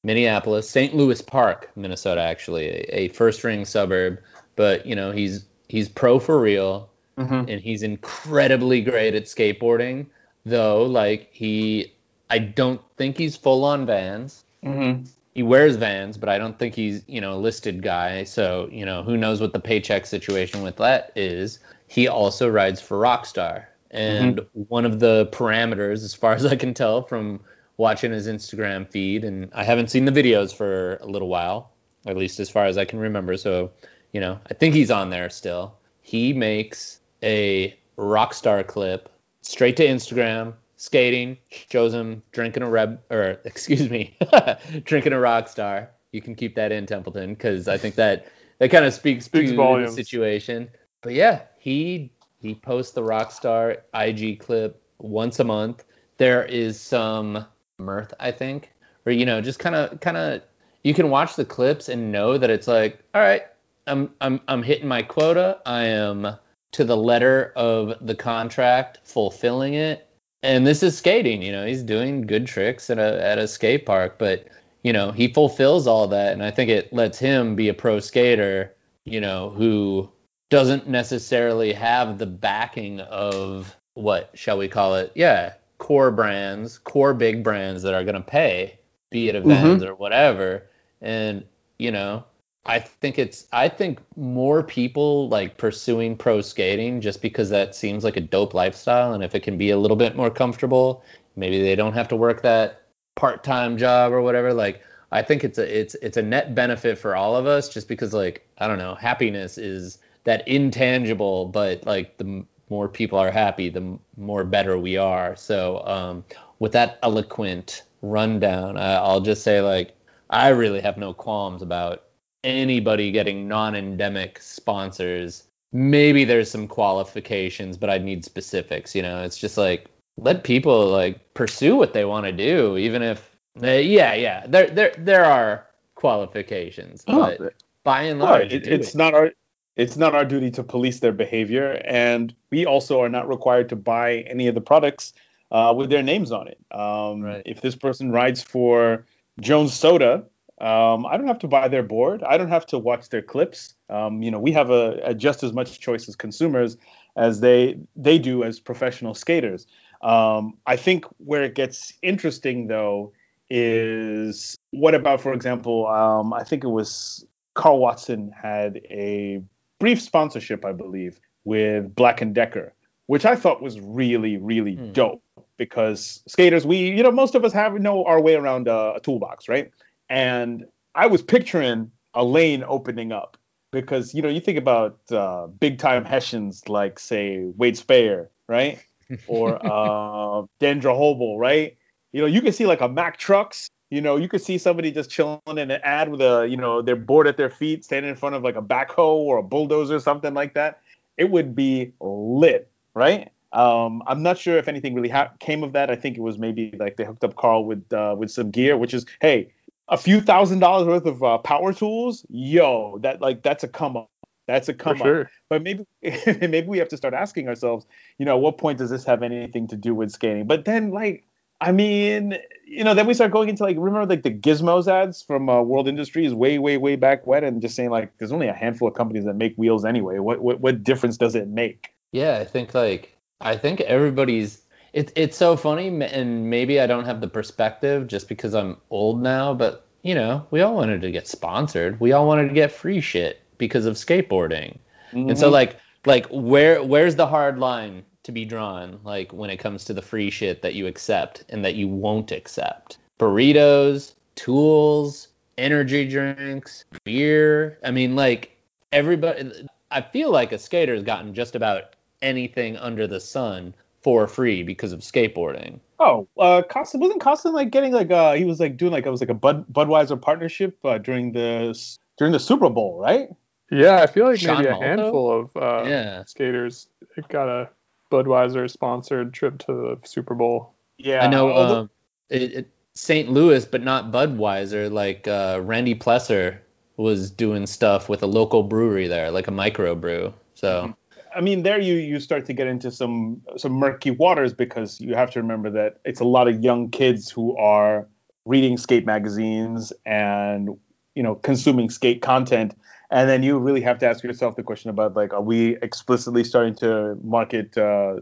Speaker 3: Minneapolis, St. Louis Park, Minnesota, actually, a, a first-ring suburb. But you know, he's he's pro for real,
Speaker 2: mm-hmm.
Speaker 3: and he's incredibly great at skateboarding. Though, like he, I don't think he's full on Vans.
Speaker 2: Mm-hmm.
Speaker 3: He wears Vans, but I don't think he's you know a listed guy. So you know, who knows what the paycheck situation with that is. He also rides for Rockstar. And one of the parameters, as far as I can tell from watching his Instagram feed, and I haven't seen the videos for a little while, at least as far as I can remember. So, you know, I think he's on there still. He makes a Rockstar clip straight to Instagram, skating, shows him drinking a Reb, or excuse me, drinking a Rockstar. You can keep that in Templeton because I think that that kind of speaks,
Speaker 1: Speaks
Speaker 3: to
Speaker 1: volumes.
Speaker 3: the situation. But yeah, he he posts the Rockstar IG clip once a month. There is some mirth, I think, or you know, just kind of kind of you can watch the clips and know that it's like, all right, I'm I'm I'm hitting my quota. I am to the letter of the contract, fulfilling it. And this is skating, you know, he's doing good tricks at a at a skate park, but you know, he fulfills all that and I think it lets him be a pro skater, you know, who doesn't necessarily have the backing of what shall we call it? Yeah, core brands, core big brands that are going to pay, be it a Vans mm-hmm. or whatever. And you know, I think it's I think more people like pursuing pro skating just because that seems like a dope lifestyle and if it can be a little bit more comfortable, maybe they don't have to work that part-time job or whatever like I think it's a it's it's a net benefit for all of us just because like I don't know, happiness is that intangible but like the more people are happy, the more better we are. So um with that eloquent rundown, I, I'll just say like I really have no qualms about anybody getting non-endemic sponsors. Maybe there's some qualifications, but I'd need specifics. You know, it's just like let people like pursue what they want to do, even if uh, yeah, yeah, there there there are qualifications,
Speaker 2: Oh,
Speaker 3: but by and large,
Speaker 2: Right. It, it's
Speaker 3: it.
Speaker 2: not our it's not our duty to police their behavior, and we also are not required to buy any of the products uh, with their names on it. Um,
Speaker 3: Right.
Speaker 2: If this person rides for Jones Soda, um, I don't have to buy their board. I don't have to watch their clips. Um, you know, we have a, a just as much choice as consumers as they they do as professional skaters. Um, I think where it gets interesting though is what about, for example, um, I think it was Karl Watson had a brief sponsorship, I believe, with Black and Decker, which I thought was really, really
Speaker 3: Hmm.
Speaker 2: dope because skaters, we, you know, most of us have know our way around a, a toolbox, right? And I was picturing a lane opening up because, you know, you think about uh, big time Hessians like, say, Wade Speyer, right? or uh, Dan Drehobl, right? You know, you can see like a Mack Trucks. You know, you could see somebody just chilling in an ad with a, you know, they're bored at their feet, standing in front of like a backhoe or a bulldozer or something like that. It would be lit, right? Um, I'm not sure if anything really ha- came of that. I think it was maybe like they hooked up Karl with uh, with some gear, which is hey, a few thousand dollars worth of uh, power tools. Yo, that like that's a come up. That's a
Speaker 1: For
Speaker 2: come up
Speaker 1: sure.
Speaker 2: but maybe maybe we have to start asking ourselves, you know, at what point does this have anything to do with skating? But then, like, I mean, you know, then we start going into like remember like the Gizmos ads from uh, World Industries way, way, way back when, and just saying like there's only a handful of companies that make wheels anyway. What what what difference does it make?
Speaker 3: Yeah, I think like I think everybody's it's it's so funny, and maybe I don't have the perspective just because I'm old now, but you know, we all wanted to get sponsored. We all wanted to get free shit because of skateboarding. Mm-hmm. And so like like where where's the hard line to be drawn like when it comes to the free shit that you accept and that you won't accept? Burritos, tools, energy drinks, beer. I mean like everybody I feel like a skater has gotten just about anything under the sun for free because of skateboarding.
Speaker 2: Oh, uh, Koston wasn't Koston like getting like uh he was like doing like it was like a Bud Budweiser partnership uh, during the during the Super Bowl, right?
Speaker 1: Yeah, I feel like Sean maybe a handful of uh, yeah. skaters got a Budweiser sponsored trip to the Super Bowl.
Speaker 3: Yeah, I know. Um, it, it, St. Louis, but not Budweiser. Like uh, Randy Plesser was doing stuff with a local brewery there, like a microbrew. So.
Speaker 2: I mean, there you you start to get into some some murky waters because you have to remember that it's a lot of young kids who are reading skate magazines and you know consuming skate content. And then you really have to ask yourself the question about like are we explicitly starting to market uh,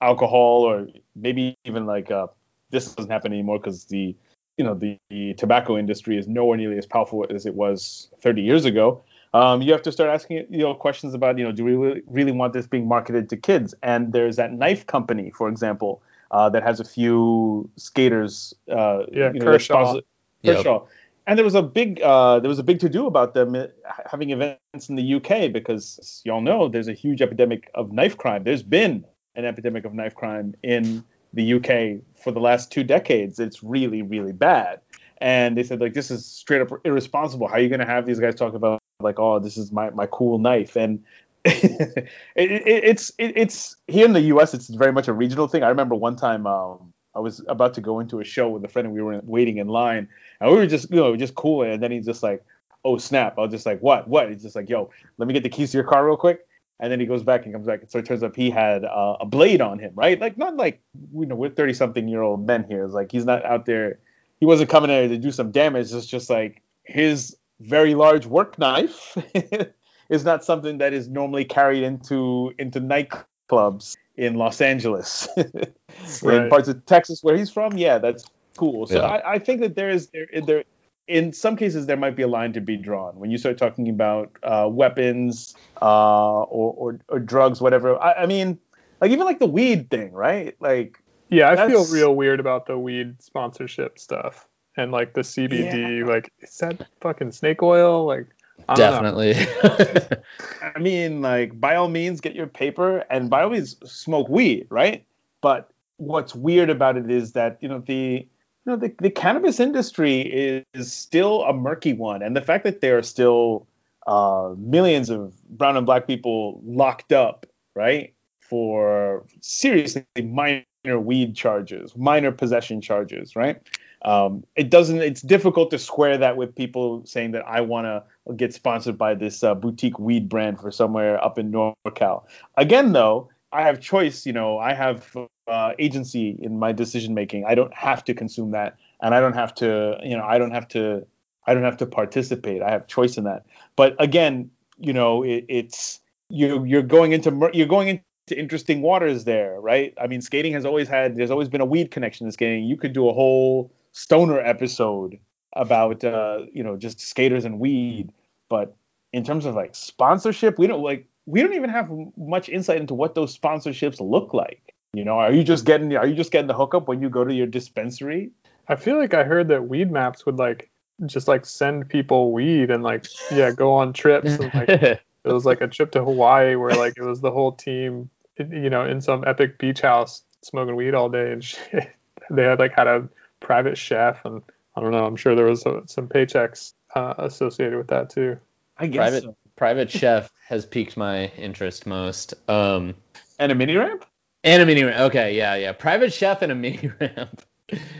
Speaker 2: alcohol or maybe even like uh, this doesn't happen anymore because the you know the, the, tobacco industry is nowhere nearly as powerful as it was 30 years ago um, you have to start asking you know questions about you know do we really, really want this being marketed to kids and there's that knife company for example uh, that has a few skaters uh,
Speaker 1: yeah you know, Kershaw.
Speaker 2: Kershaw. Yep and there was a big uh, there was a big to do about them uh, having events in the UK because y'all know there's a huge epidemic of knife crime. There's been an epidemic of knife crime in the UK for the last two decades. It's really really bad. And they said like this is straight up irresponsible. How are you going to have these guys talk about like oh this is my my cool knife. And it, it, it's it, it's here in the U.S. It's very much a regional thing. I remember one time um, I was about to go into a show with a friend and we were waiting in line and we were just you know just cool. And then he's just like oh snap. I was just like what what? He's just like yo let me get the keys to your car real quick. And then he goes back and comes back. So it turns up he had uh, a blade on him right? Like not like you know we're 30 something year old men here. It's like he's not out there. He wasn't coming there to do some damage. It's just like his very large work knife is not something that is normally carried into into nightclubs in Los Angeles, right. in parts of Texas where he's from. Yeah, that's cool. So yeah. I, I, think that there is there there in some cases there might be a line to be drawn when you start talking about uh, weapons uh, or, or, or drugs, whatever. I, I, mean, like even like the weed thing, right? Like
Speaker 1: yeah, I feel real weird about the weed sponsorship stuff and like the CBD. Yeah. Like is that fucking snake oil? Like
Speaker 3: Definitely.
Speaker 2: I mean, like, by all means, get your paper and by all means, smoke weed, right? But what's weird about it is that, you know, the you know, the, the cannabis industry is, is still a murky one. And the fact that there are still uh, millions of brown and black people locked up, right, for seriously minor weed charges, minor possession charges, right? Um, it doesn't. It's difficult to square that with people saying that I want to get sponsored by this uh, boutique weed brand for somewhere up in NorCal. Again, though, I have choice. You know, I have uh, agency in my decision making. I don't have to consume that, and I don't have to. You know, I don't have to. I don't have to participate. I have choice in that. But again, you know, it, it's you. You're going into you're going into interesting waters there, right? I mean, skating has always had. There's always been a weed connection in skating. You could do a whole stoner episode about uh, you know just skaters and weed, but in terms of like sponsorship, we don't like we don't even have much insight into what those sponsorships look like. You know, are you just getting are you just getting the hookup when you go to your dispensary?
Speaker 1: I feel like I heard that Weed Maps would like just like send people weed and like yeah go on trips and like it was like a trip to Hawaii where like it was the whole team you know in some epic beach house smoking weed all day and shit. They had like had a private chef, and I don't know. I'm sure there was a, some paychecks uh, associated with that too.
Speaker 3: I guess private so. private chef has piqued my interest most. Um,
Speaker 2: and a mini ramp.
Speaker 3: And a mini ramp. Okay, yeah, yeah. Private chef and a mini ramp.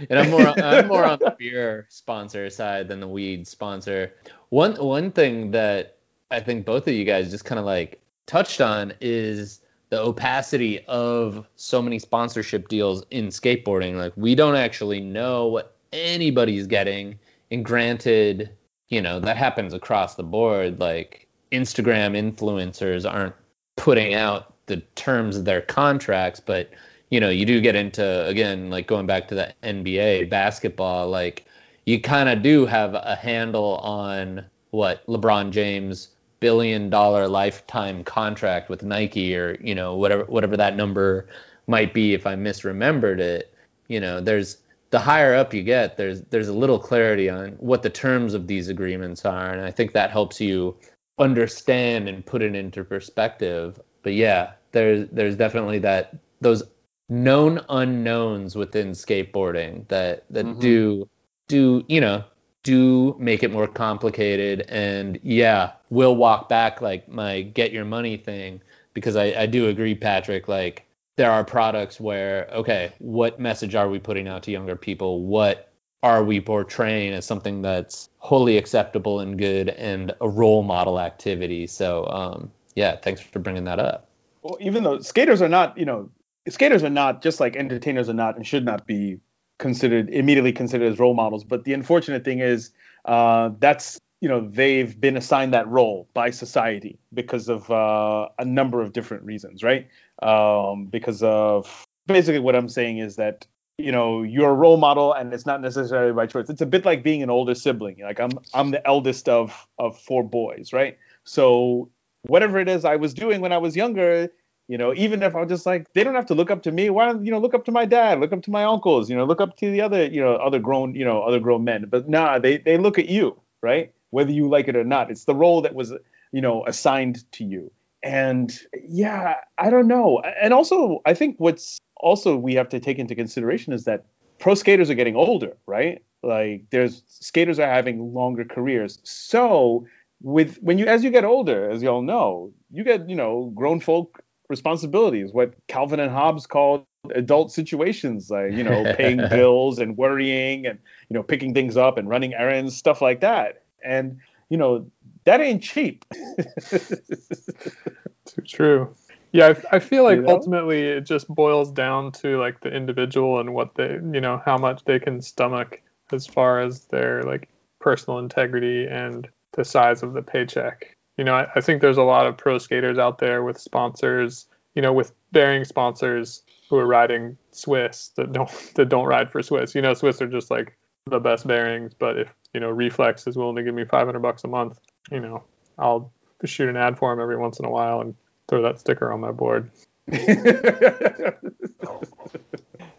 Speaker 3: and I'm more I'm more on the beer sponsor side than the weed sponsor. One one thing that I think both of you guys just kind of like touched on is the opacity of so many sponsorship deals in skateboarding. Like we don't actually know what anybody's getting. And granted, you know, that happens across the board. Like Instagram influencers aren't putting out the terms of their contracts, but you know, you do get into again, like going back to the NBA basketball, like you kind of do have a handle on what LeBron James billion dollar lifetime contract with Nike or you know whatever whatever that number might be if I misremembered it. You know, there's the higher up you get, there's there's a little clarity on what the terms of these agreements are, and I think that helps you understand and put it into perspective. But yeah, there's there's definitely that those known unknowns within skateboarding that that mm-hmm. do do you know do make it more complicated. And yeah, we'll walk back like my get your money thing because I, I do agree, Patrick. Like there are products where, okay, what message are we putting out to younger people? What are we portraying as something that's wholly acceptable and good and a role model activity? So, um, yeah, thanks for bringing that up.
Speaker 2: Well, even though skaters are not, you know, skaters are not just like entertainers are not and should not be considered immediately considered as role models. But the unfortunate thing is uh, that's you know they've been assigned that role by society because of uh, a number of different reasons, right? Um, because of basically what I'm saying is that you know you're a role model and it's not necessarily by choice. It's a bit like being an older sibling. Like I'm I'm the eldest of of four boys, right? So whatever it is I was doing when I was younger, you know, even if I'm just like, they don't have to look up to me. Why don't you know look up to my dad, look up to my uncles, you know, look up to the other, you know, other grown, you know, other grown men. But nah, they they look at you, right? Whether you like it or not. It's the role that was, you know, assigned to you. And yeah, I don't know. And also, I think what's also we have to take into consideration is that pro skaters are getting older, right? Like there's skaters are having longer careers. So with when you as you get older, as you all know, you get, you know, grown folk responsibilities, what Calvin and Hobbes called adult situations, like you know, paying bills and worrying and you know, picking things up and running errands, stuff like that. And you know, that ain't cheap.
Speaker 1: Too true. Yeah, I, I feel like you know? ultimately it just boils down to like the individual and what they, you know, how much they can stomach as far as their like personal integrity and the size of the paycheck. You know, I, I think there's a lot of pro skaters out there with sponsors, you know, with bearing sponsors who are riding Swiss that don't that don't ride for Swiss. You know, Swiss are just like the best bearings, but if you know Reflex is willing to give me 500 bucks a month, you know, I'll shoot an ad for them every once in a while and throw that sticker on my board.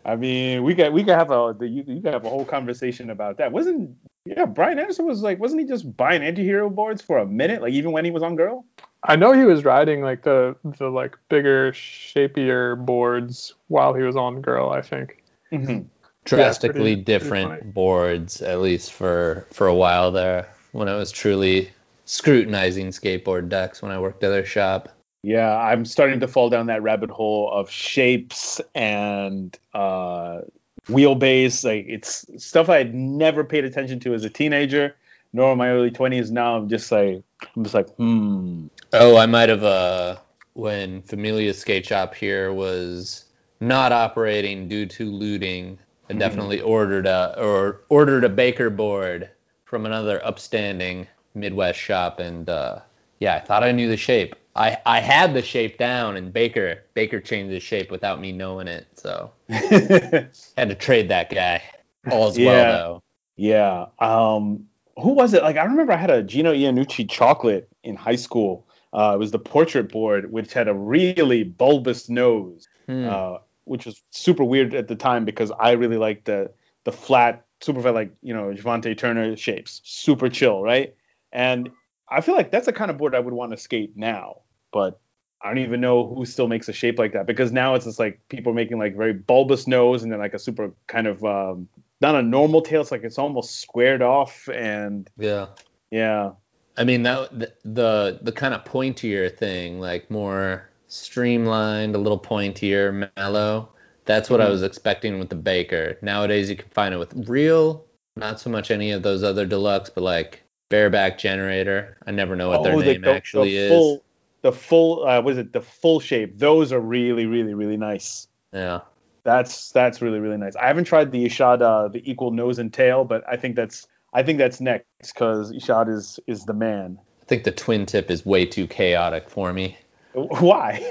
Speaker 2: I mean, we got we could have a you, you could have a whole conversation about that. Wasn't yeah, Brian Anderson was like, wasn't he just buying anti-hero boards for a minute, like even when he was on Girl?
Speaker 1: I know he was riding like the the like bigger, shapier boards while he was on Girl. I think.
Speaker 3: Mm-hmm. Drastically yeah, pretty, different pretty boards, at least for for a while there, when I was truly scrutinizing skateboard decks when I worked at their shop.
Speaker 2: Yeah, I'm starting to fall down that rabbit hole of shapes and uh, wheelbase. Like it's stuff I had never paid attention to as a teenager, nor in my early 20s. Now I'm just like, I'm just like, hmm.
Speaker 3: Oh, I might have uh when Familia Skate Shop here was not operating due to looting. I hmm. definitely mm. ordered a or ordered a baker board from another upstanding Midwest shop, and uh, yeah, I thought I knew the shape. I, I had the shape down and Baker Baker changed the shape without me knowing it. So had to trade that guy. All's yeah. well though.
Speaker 2: Yeah. Um who was it? Like I remember I had a Gino Iannucci chocolate in high school. Uh, it was the portrait board, which had a really bulbous nose, hmm. uh, which was super weird at the time because I really liked the the flat, super flat, like you know Jovontae Turner shapes, super chill, right? And I feel like that's the kind of board I would want to skate now but I don't even know who still makes a shape like that because now it's just like people making like very bulbous nose and then like a super kind of um, not a normal tail. It's like it's almost squared off and
Speaker 3: yeah,
Speaker 2: yeah.
Speaker 3: I mean that the the, the kind of pointier thing, like more streamlined, a little pointier, mellow. That's what mm-hmm. I was expecting with the Baker. Nowadays you can find it with real, not so much any of those other deluxe, but like bareback generator. I never know what oh, their name the, actually the full,
Speaker 2: is the full uh, was it the full shape? Those are really really really nice.
Speaker 3: Yeah.
Speaker 2: That's that's really really nice. I haven't tried the Ishod uh, the equal nose and tail, but I think that's I think that's next because Ishod is is the man.
Speaker 3: I think the twin tip is way too chaotic for me.
Speaker 2: Why?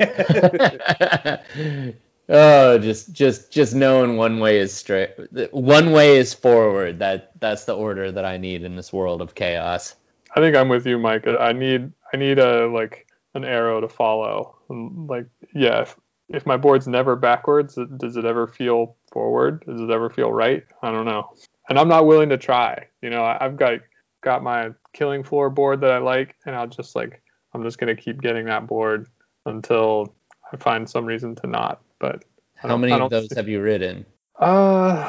Speaker 3: oh, just just just knowing one way is straight, one way is forward. That that's the order that I need in this world of chaos.
Speaker 1: I think I'm with you, Mike. I need I need a like an arrow to follow. Like yeah, if, if my board's never backwards, does it ever feel forward? Does it ever feel right? I don't know. And I'm not willing to try. You know, I've got got my killing floor board that I like, and I'll just like I'm just gonna keep getting that board until I find some reason to not. But
Speaker 3: how many of those see. have you ridden?
Speaker 1: Uh,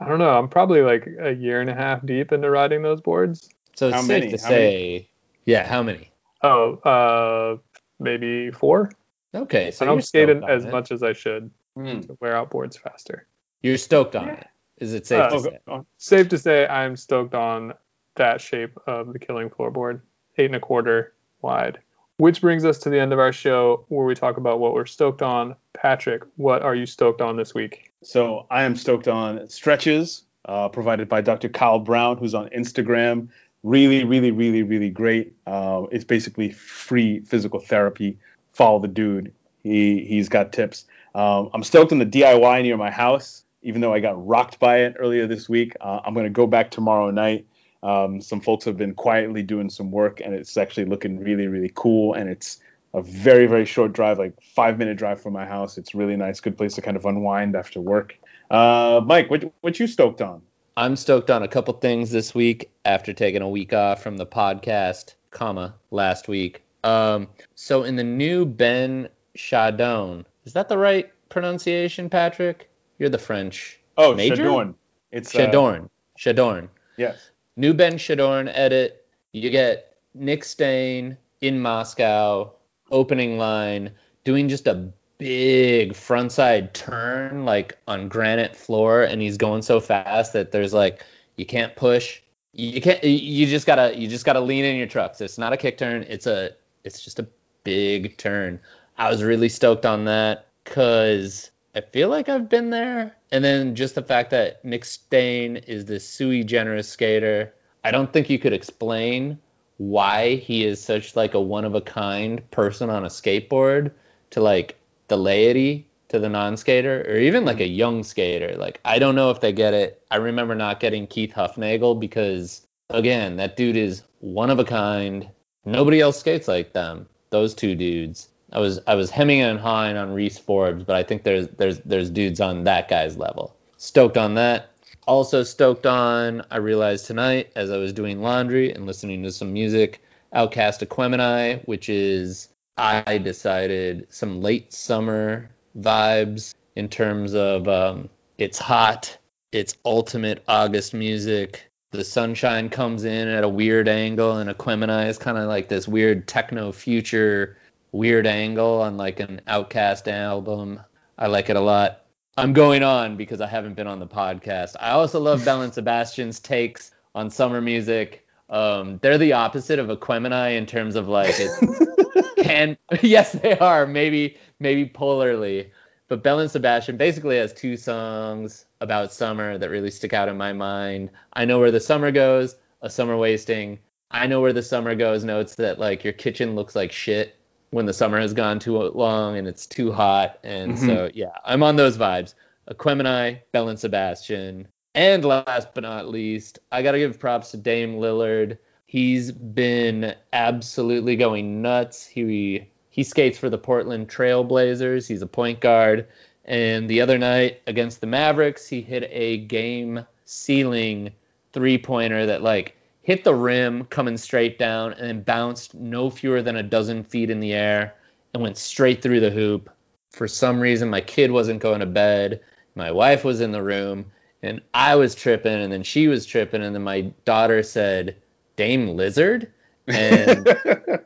Speaker 1: I don't know. I'm probably like a year and a half deep into riding those boards.
Speaker 3: So it's
Speaker 2: how
Speaker 3: safe
Speaker 2: many?
Speaker 3: to
Speaker 2: how
Speaker 3: say,
Speaker 2: many?
Speaker 3: yeah. How many?
Speaker 1: Oh, uh, maybe four.
Speaker 3: Okay, so
Speaker 1: I don't skate as
Speaker 3: it.
Speaker 1: much as I should
Speaker 2: Mm.
Speaker 1: to wear out boards faster.
Speaker 3: You're stoked on
Speaker 1: Yeah.
Speaker 3: it. Is it safe
Speaker 1: Uh,
Speaker 3: to say?
Speaker 1: Safe to say, I'm stoked on that shape of the killing floorboard, eight and a quarter wide. Which brings us to the end of our show where we talk about what we're stoked on. Patrick, what are you stoked on this week?
Speaker 2: So I am stoked on stretches uh, provided by Dr. Kyle Brown, who's on Instagram. Really, really, really, really great. Uh, it's basically free physical therapy. Follow the dude. He he's got tips. Um, I'm stoked on the DIY near my house, even though I got rocked by it earlier this week. Uh, I'm gonna go back tomorrow night. Um, some folks have been quietly doing some work, and it's actually looking really, really cool. And it's a very, very short drive, like five minute drive from my house. It's really nice, good place to kind of unwind after work. Uh, Mike, what what you stoked on?
Speaker 3: I'm stoked on a couple things this week after taking a week off from the podcast, comma, last week. Um, so in the new Ben Chardon, is that the right pronunciation, Patrick? You're the French.
Speaker 2: Oh,
Speaker 3: Major?
Speaker 2: Chadourne. It's uh,
Speaker 3: Chadourne. Chadourne.
Speaker 2: yes.
Speaker 3: New Ben Chadourne edit. You get Nik Stain in Moscow, opening line, doing just a big frontside turn like on granite floor, and he's going so fast that there's like you can't push. You can't. You just gotta. You just gotta lean in your trucks. It's not a kick turn. It's a. It's just a big turn. I was really stoked on that because I feel like I've been there. And then just the fact that Nik Stain is this sui generis skater. I don't think you could explain why he is such like a one of a kind person on a skateboard to like the laity to the non-skater or even like a young skater. Like I don't know if they get it. I remember not getting Keith Hufnagel because again, that dude is one of a kind. Nobody else skates like them. Those two dudes. I was I was hemming and hawing on Reese Forbes, but I think there's there's there's dudes on that guy's level. Stoked on that. Also stoked on I realized tonight as I was doing laundry and listening to some music, OutKast Aquemini, which is I decided some late summer vibes in terms of um, it's hot, it's ultimate August music. The sunshine comes in at a weird angle, and Aquemini is kind of like this weird techno future weird angle on like an OutKast album. I like it a lot. I'm going on because I haven't been on the podcast. I also love Belle and Sebastian's takes on summer music. Um, they're the opposite of Aquemini in terms of like it can yes they are maybe maybe polarly but Belle and Sebastian basically has two songs about summer that really stick out in my mind. I know where the summer goes, a summer wasting. I know where the summer goes notes that like your kitchen looks like shit when the summer has gone too long and it's too hot. And
Speaker 2: Mhm.
Speaker 3: so yeah, I'm on those vibes. Aquemini, Belle and Sebastian. And last but not least, I gotta give props to Dame Lillard. He's been absolutely going nuts. He he skates for the Portland Trailblazers. He's a point guard. And the other night against the Mavericks, he hit a game sealing three pointer that like hit the rim coming straight down and then bounced no fewer than a dozen feet in the air and went straight through the hoop. For some reason, my kid wasn't going to bed. My wife was in the room and I was tripping and then she was tripping and then my daughter said, Dame Lizard? And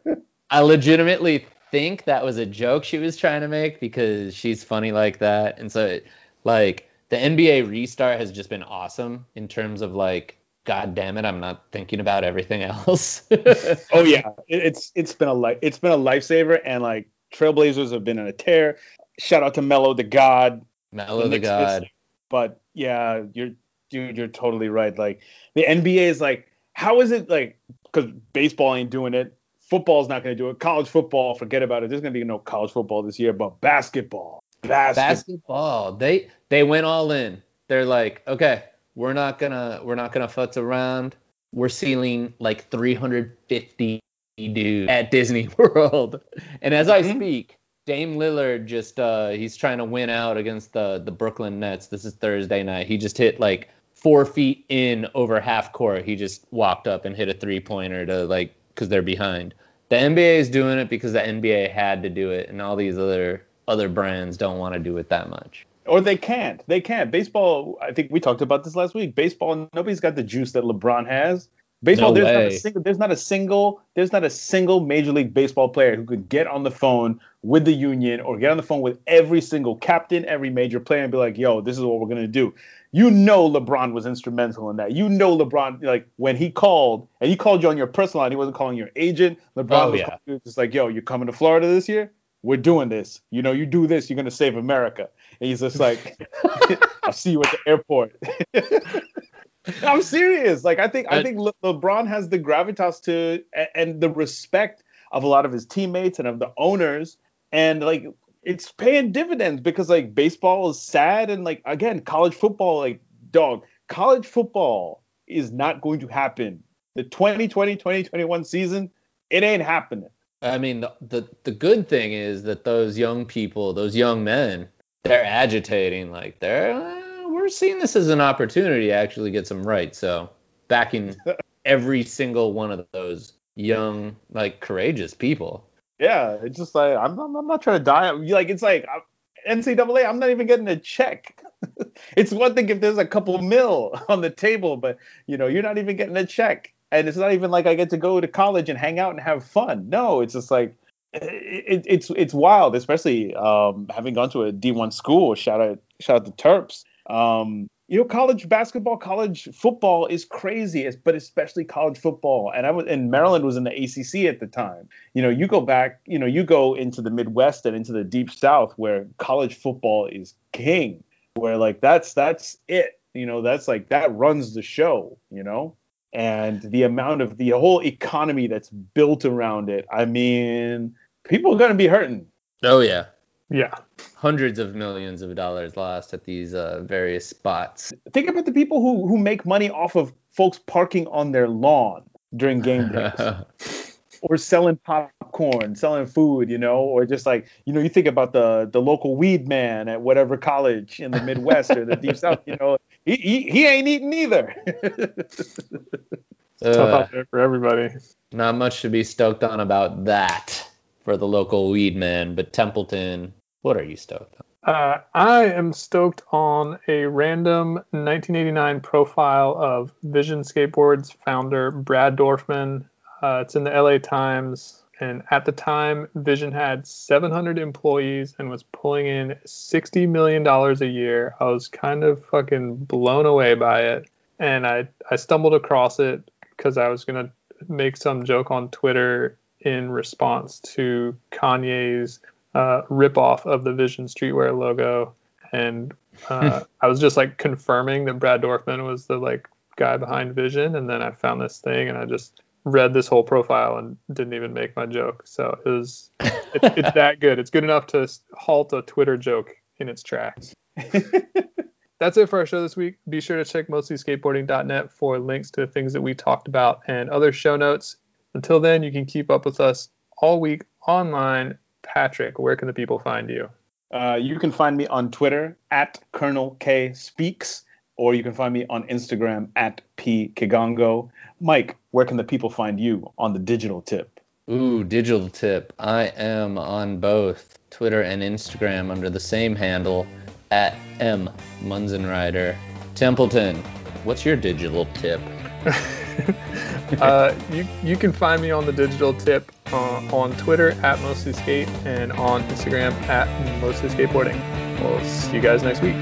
Speaker 3: I legitimately think that was a joke she was trying to make because she's funny like that. And so, like, the NBA restart has just been awesome in terms of like God damn it, I'm not thinking about everything else.
Speaker 2: oh yeah, it, it's it's been a li- it's been a lifesaver, and like Trailblazers have been in a tear. Shout out to Melo the God.
Speaker 3: The, the God.
Speaker 2: But yeah, you're dude, you're totally right. Like the NBA is like, how is it like? Because baseball ain't doing it. Football's not going to do it. College football, forget about it. There's going to be no college football this year, but basketball, basketball.
Speaker 3: Basketball. They they went all in. They're like, okay, we're not gonna we're not gonna futz around. We're sealing like 350 dudes at Disney World. And as I mm-hmm. speak, Dame Lillard just uh he's trying to win out against the the Brooklyn Nets. This is Thursday night. He just hit like four feet in over half court. He just walked up and hit a three pointer to like because they're behind. The NBA is doing it because the NBA had to do it, and all these other other brands don't want to do it that much.
Speaker 2: Or they can't. They can't. Baseball. I think we talked about this last week. Baseball. Nobody's got the juice that LeBron has. Baseball. No there's not a single. There's not a single. There's not a single Major League Baseball player who could get on the phone with the union or get on the phone with every single captain, every major player, and be like, "Yo, this is what we're gonna do." you know LeBron was instrumental in that. You know LeBron, like when he called and he called you on your personal line, he wasn't calling your agent. LeBron oh, was yeah. just like, yo, you're coming to Florida this year? We're doing this. You know, you do this, you're gonna save America. He's just like, I'll see you at the airport. I'm serious. Like I think I, think Le- LeBron has the gravitas to and the respect of a lot of his teammates and of the owners. And like it's paying dividends because like baseball is sad and like again college football like dog college football is not going to happen the 2020 2021 season it ain't happening
Speaker 3: i mean the, the the good thing is that those young people those young men they're agitating like they're uh, we're seeing this as an opportunity to actually get some right so backing every single one of those young like courageous people
Speaker 2: yeah, it's just like I'm, I'm, I'm not trying to die. Like it's like NCAA. I'm not even getting a check. it's one thing if there's a couple mil on the table, but you know you're not even getting a check, and it's not even like I get to go to college and hang out and have fun. No, it's just like it, it's it's wild, especially um, having gone to a D1 school. Shout out shout out the Terps. Um, you know, college basketball, college football is crazy, but especially college football. And I was, and Maryland was in the ACC at the time. You know, you go back, you know, you go into the Midwest and into the Deep South where college football is king, where like that's that's it. You know, that's like that runs the show. You know, and the amount of the whole economy that's built around it. I mean, people are gonna be hurting.
Speaker 3: Oh yeah,
Speaker 1: yeah.
Speaker 3: Hundreds of millions of dollars lost at these uh, various spots.
Speaker 2: Think about the people who, who make money off of folks parking on their lawn during game days. or selling popcorn, selling food, you know, or just like, you know, you think about the the local weed man at whatever college in the Midwest or the deep south, you know, he he, he ain't eating either.
Speaker 1: uh, tough out there for everybody.
Speaker 3: Not much to be stoked on about that for the local weed man, but Templeton what are you stoked
Speaker 1: on? Uh, I am stoked on a random 1989 profile of Vision Skateboards founder Brad Dorfman. Uh, it's in the LA Times, and at the time, Vision had 700 employees and was pulling in 60 million dollars a year. I was kind of fucking blown away by it, and I I stumbled across it because I was gonna make some joke on Twitter in response to Kanye's uh, ripoff of the Vision Streetwear logo, and uh, I was just like confirming that Brad Dorfman was the like guy behind Vision, and then I found this thing, and I just read this whole profile and didn't even make my joke. So it was it's, it's that good. It's good enough to halt a Twitter joke in its tracks. That's it for our show this week. Be sure to check mostlyskateboarding.net for links to the things that we talked about and other show notes. Until then, you can keep up with us all week online Patrick, where can the people find you?
Speaker 2: Uh, you can find me on Twitter at Colonel K Speaks, or you can find me on Instagram at P Kigongo. Mike, where can the people find you on the digital tip?
Speaker 3: Ooh, digital tip. I am on both Twitter and Instagram under the same handle at M Munzenrider. Templeton, what's your digital tip?
Speaker 1: uh, you you can find me on the digital tip uh, on Twitter at mostly skate and on Instagram at mostly skateboarding. We'll see you guys next week.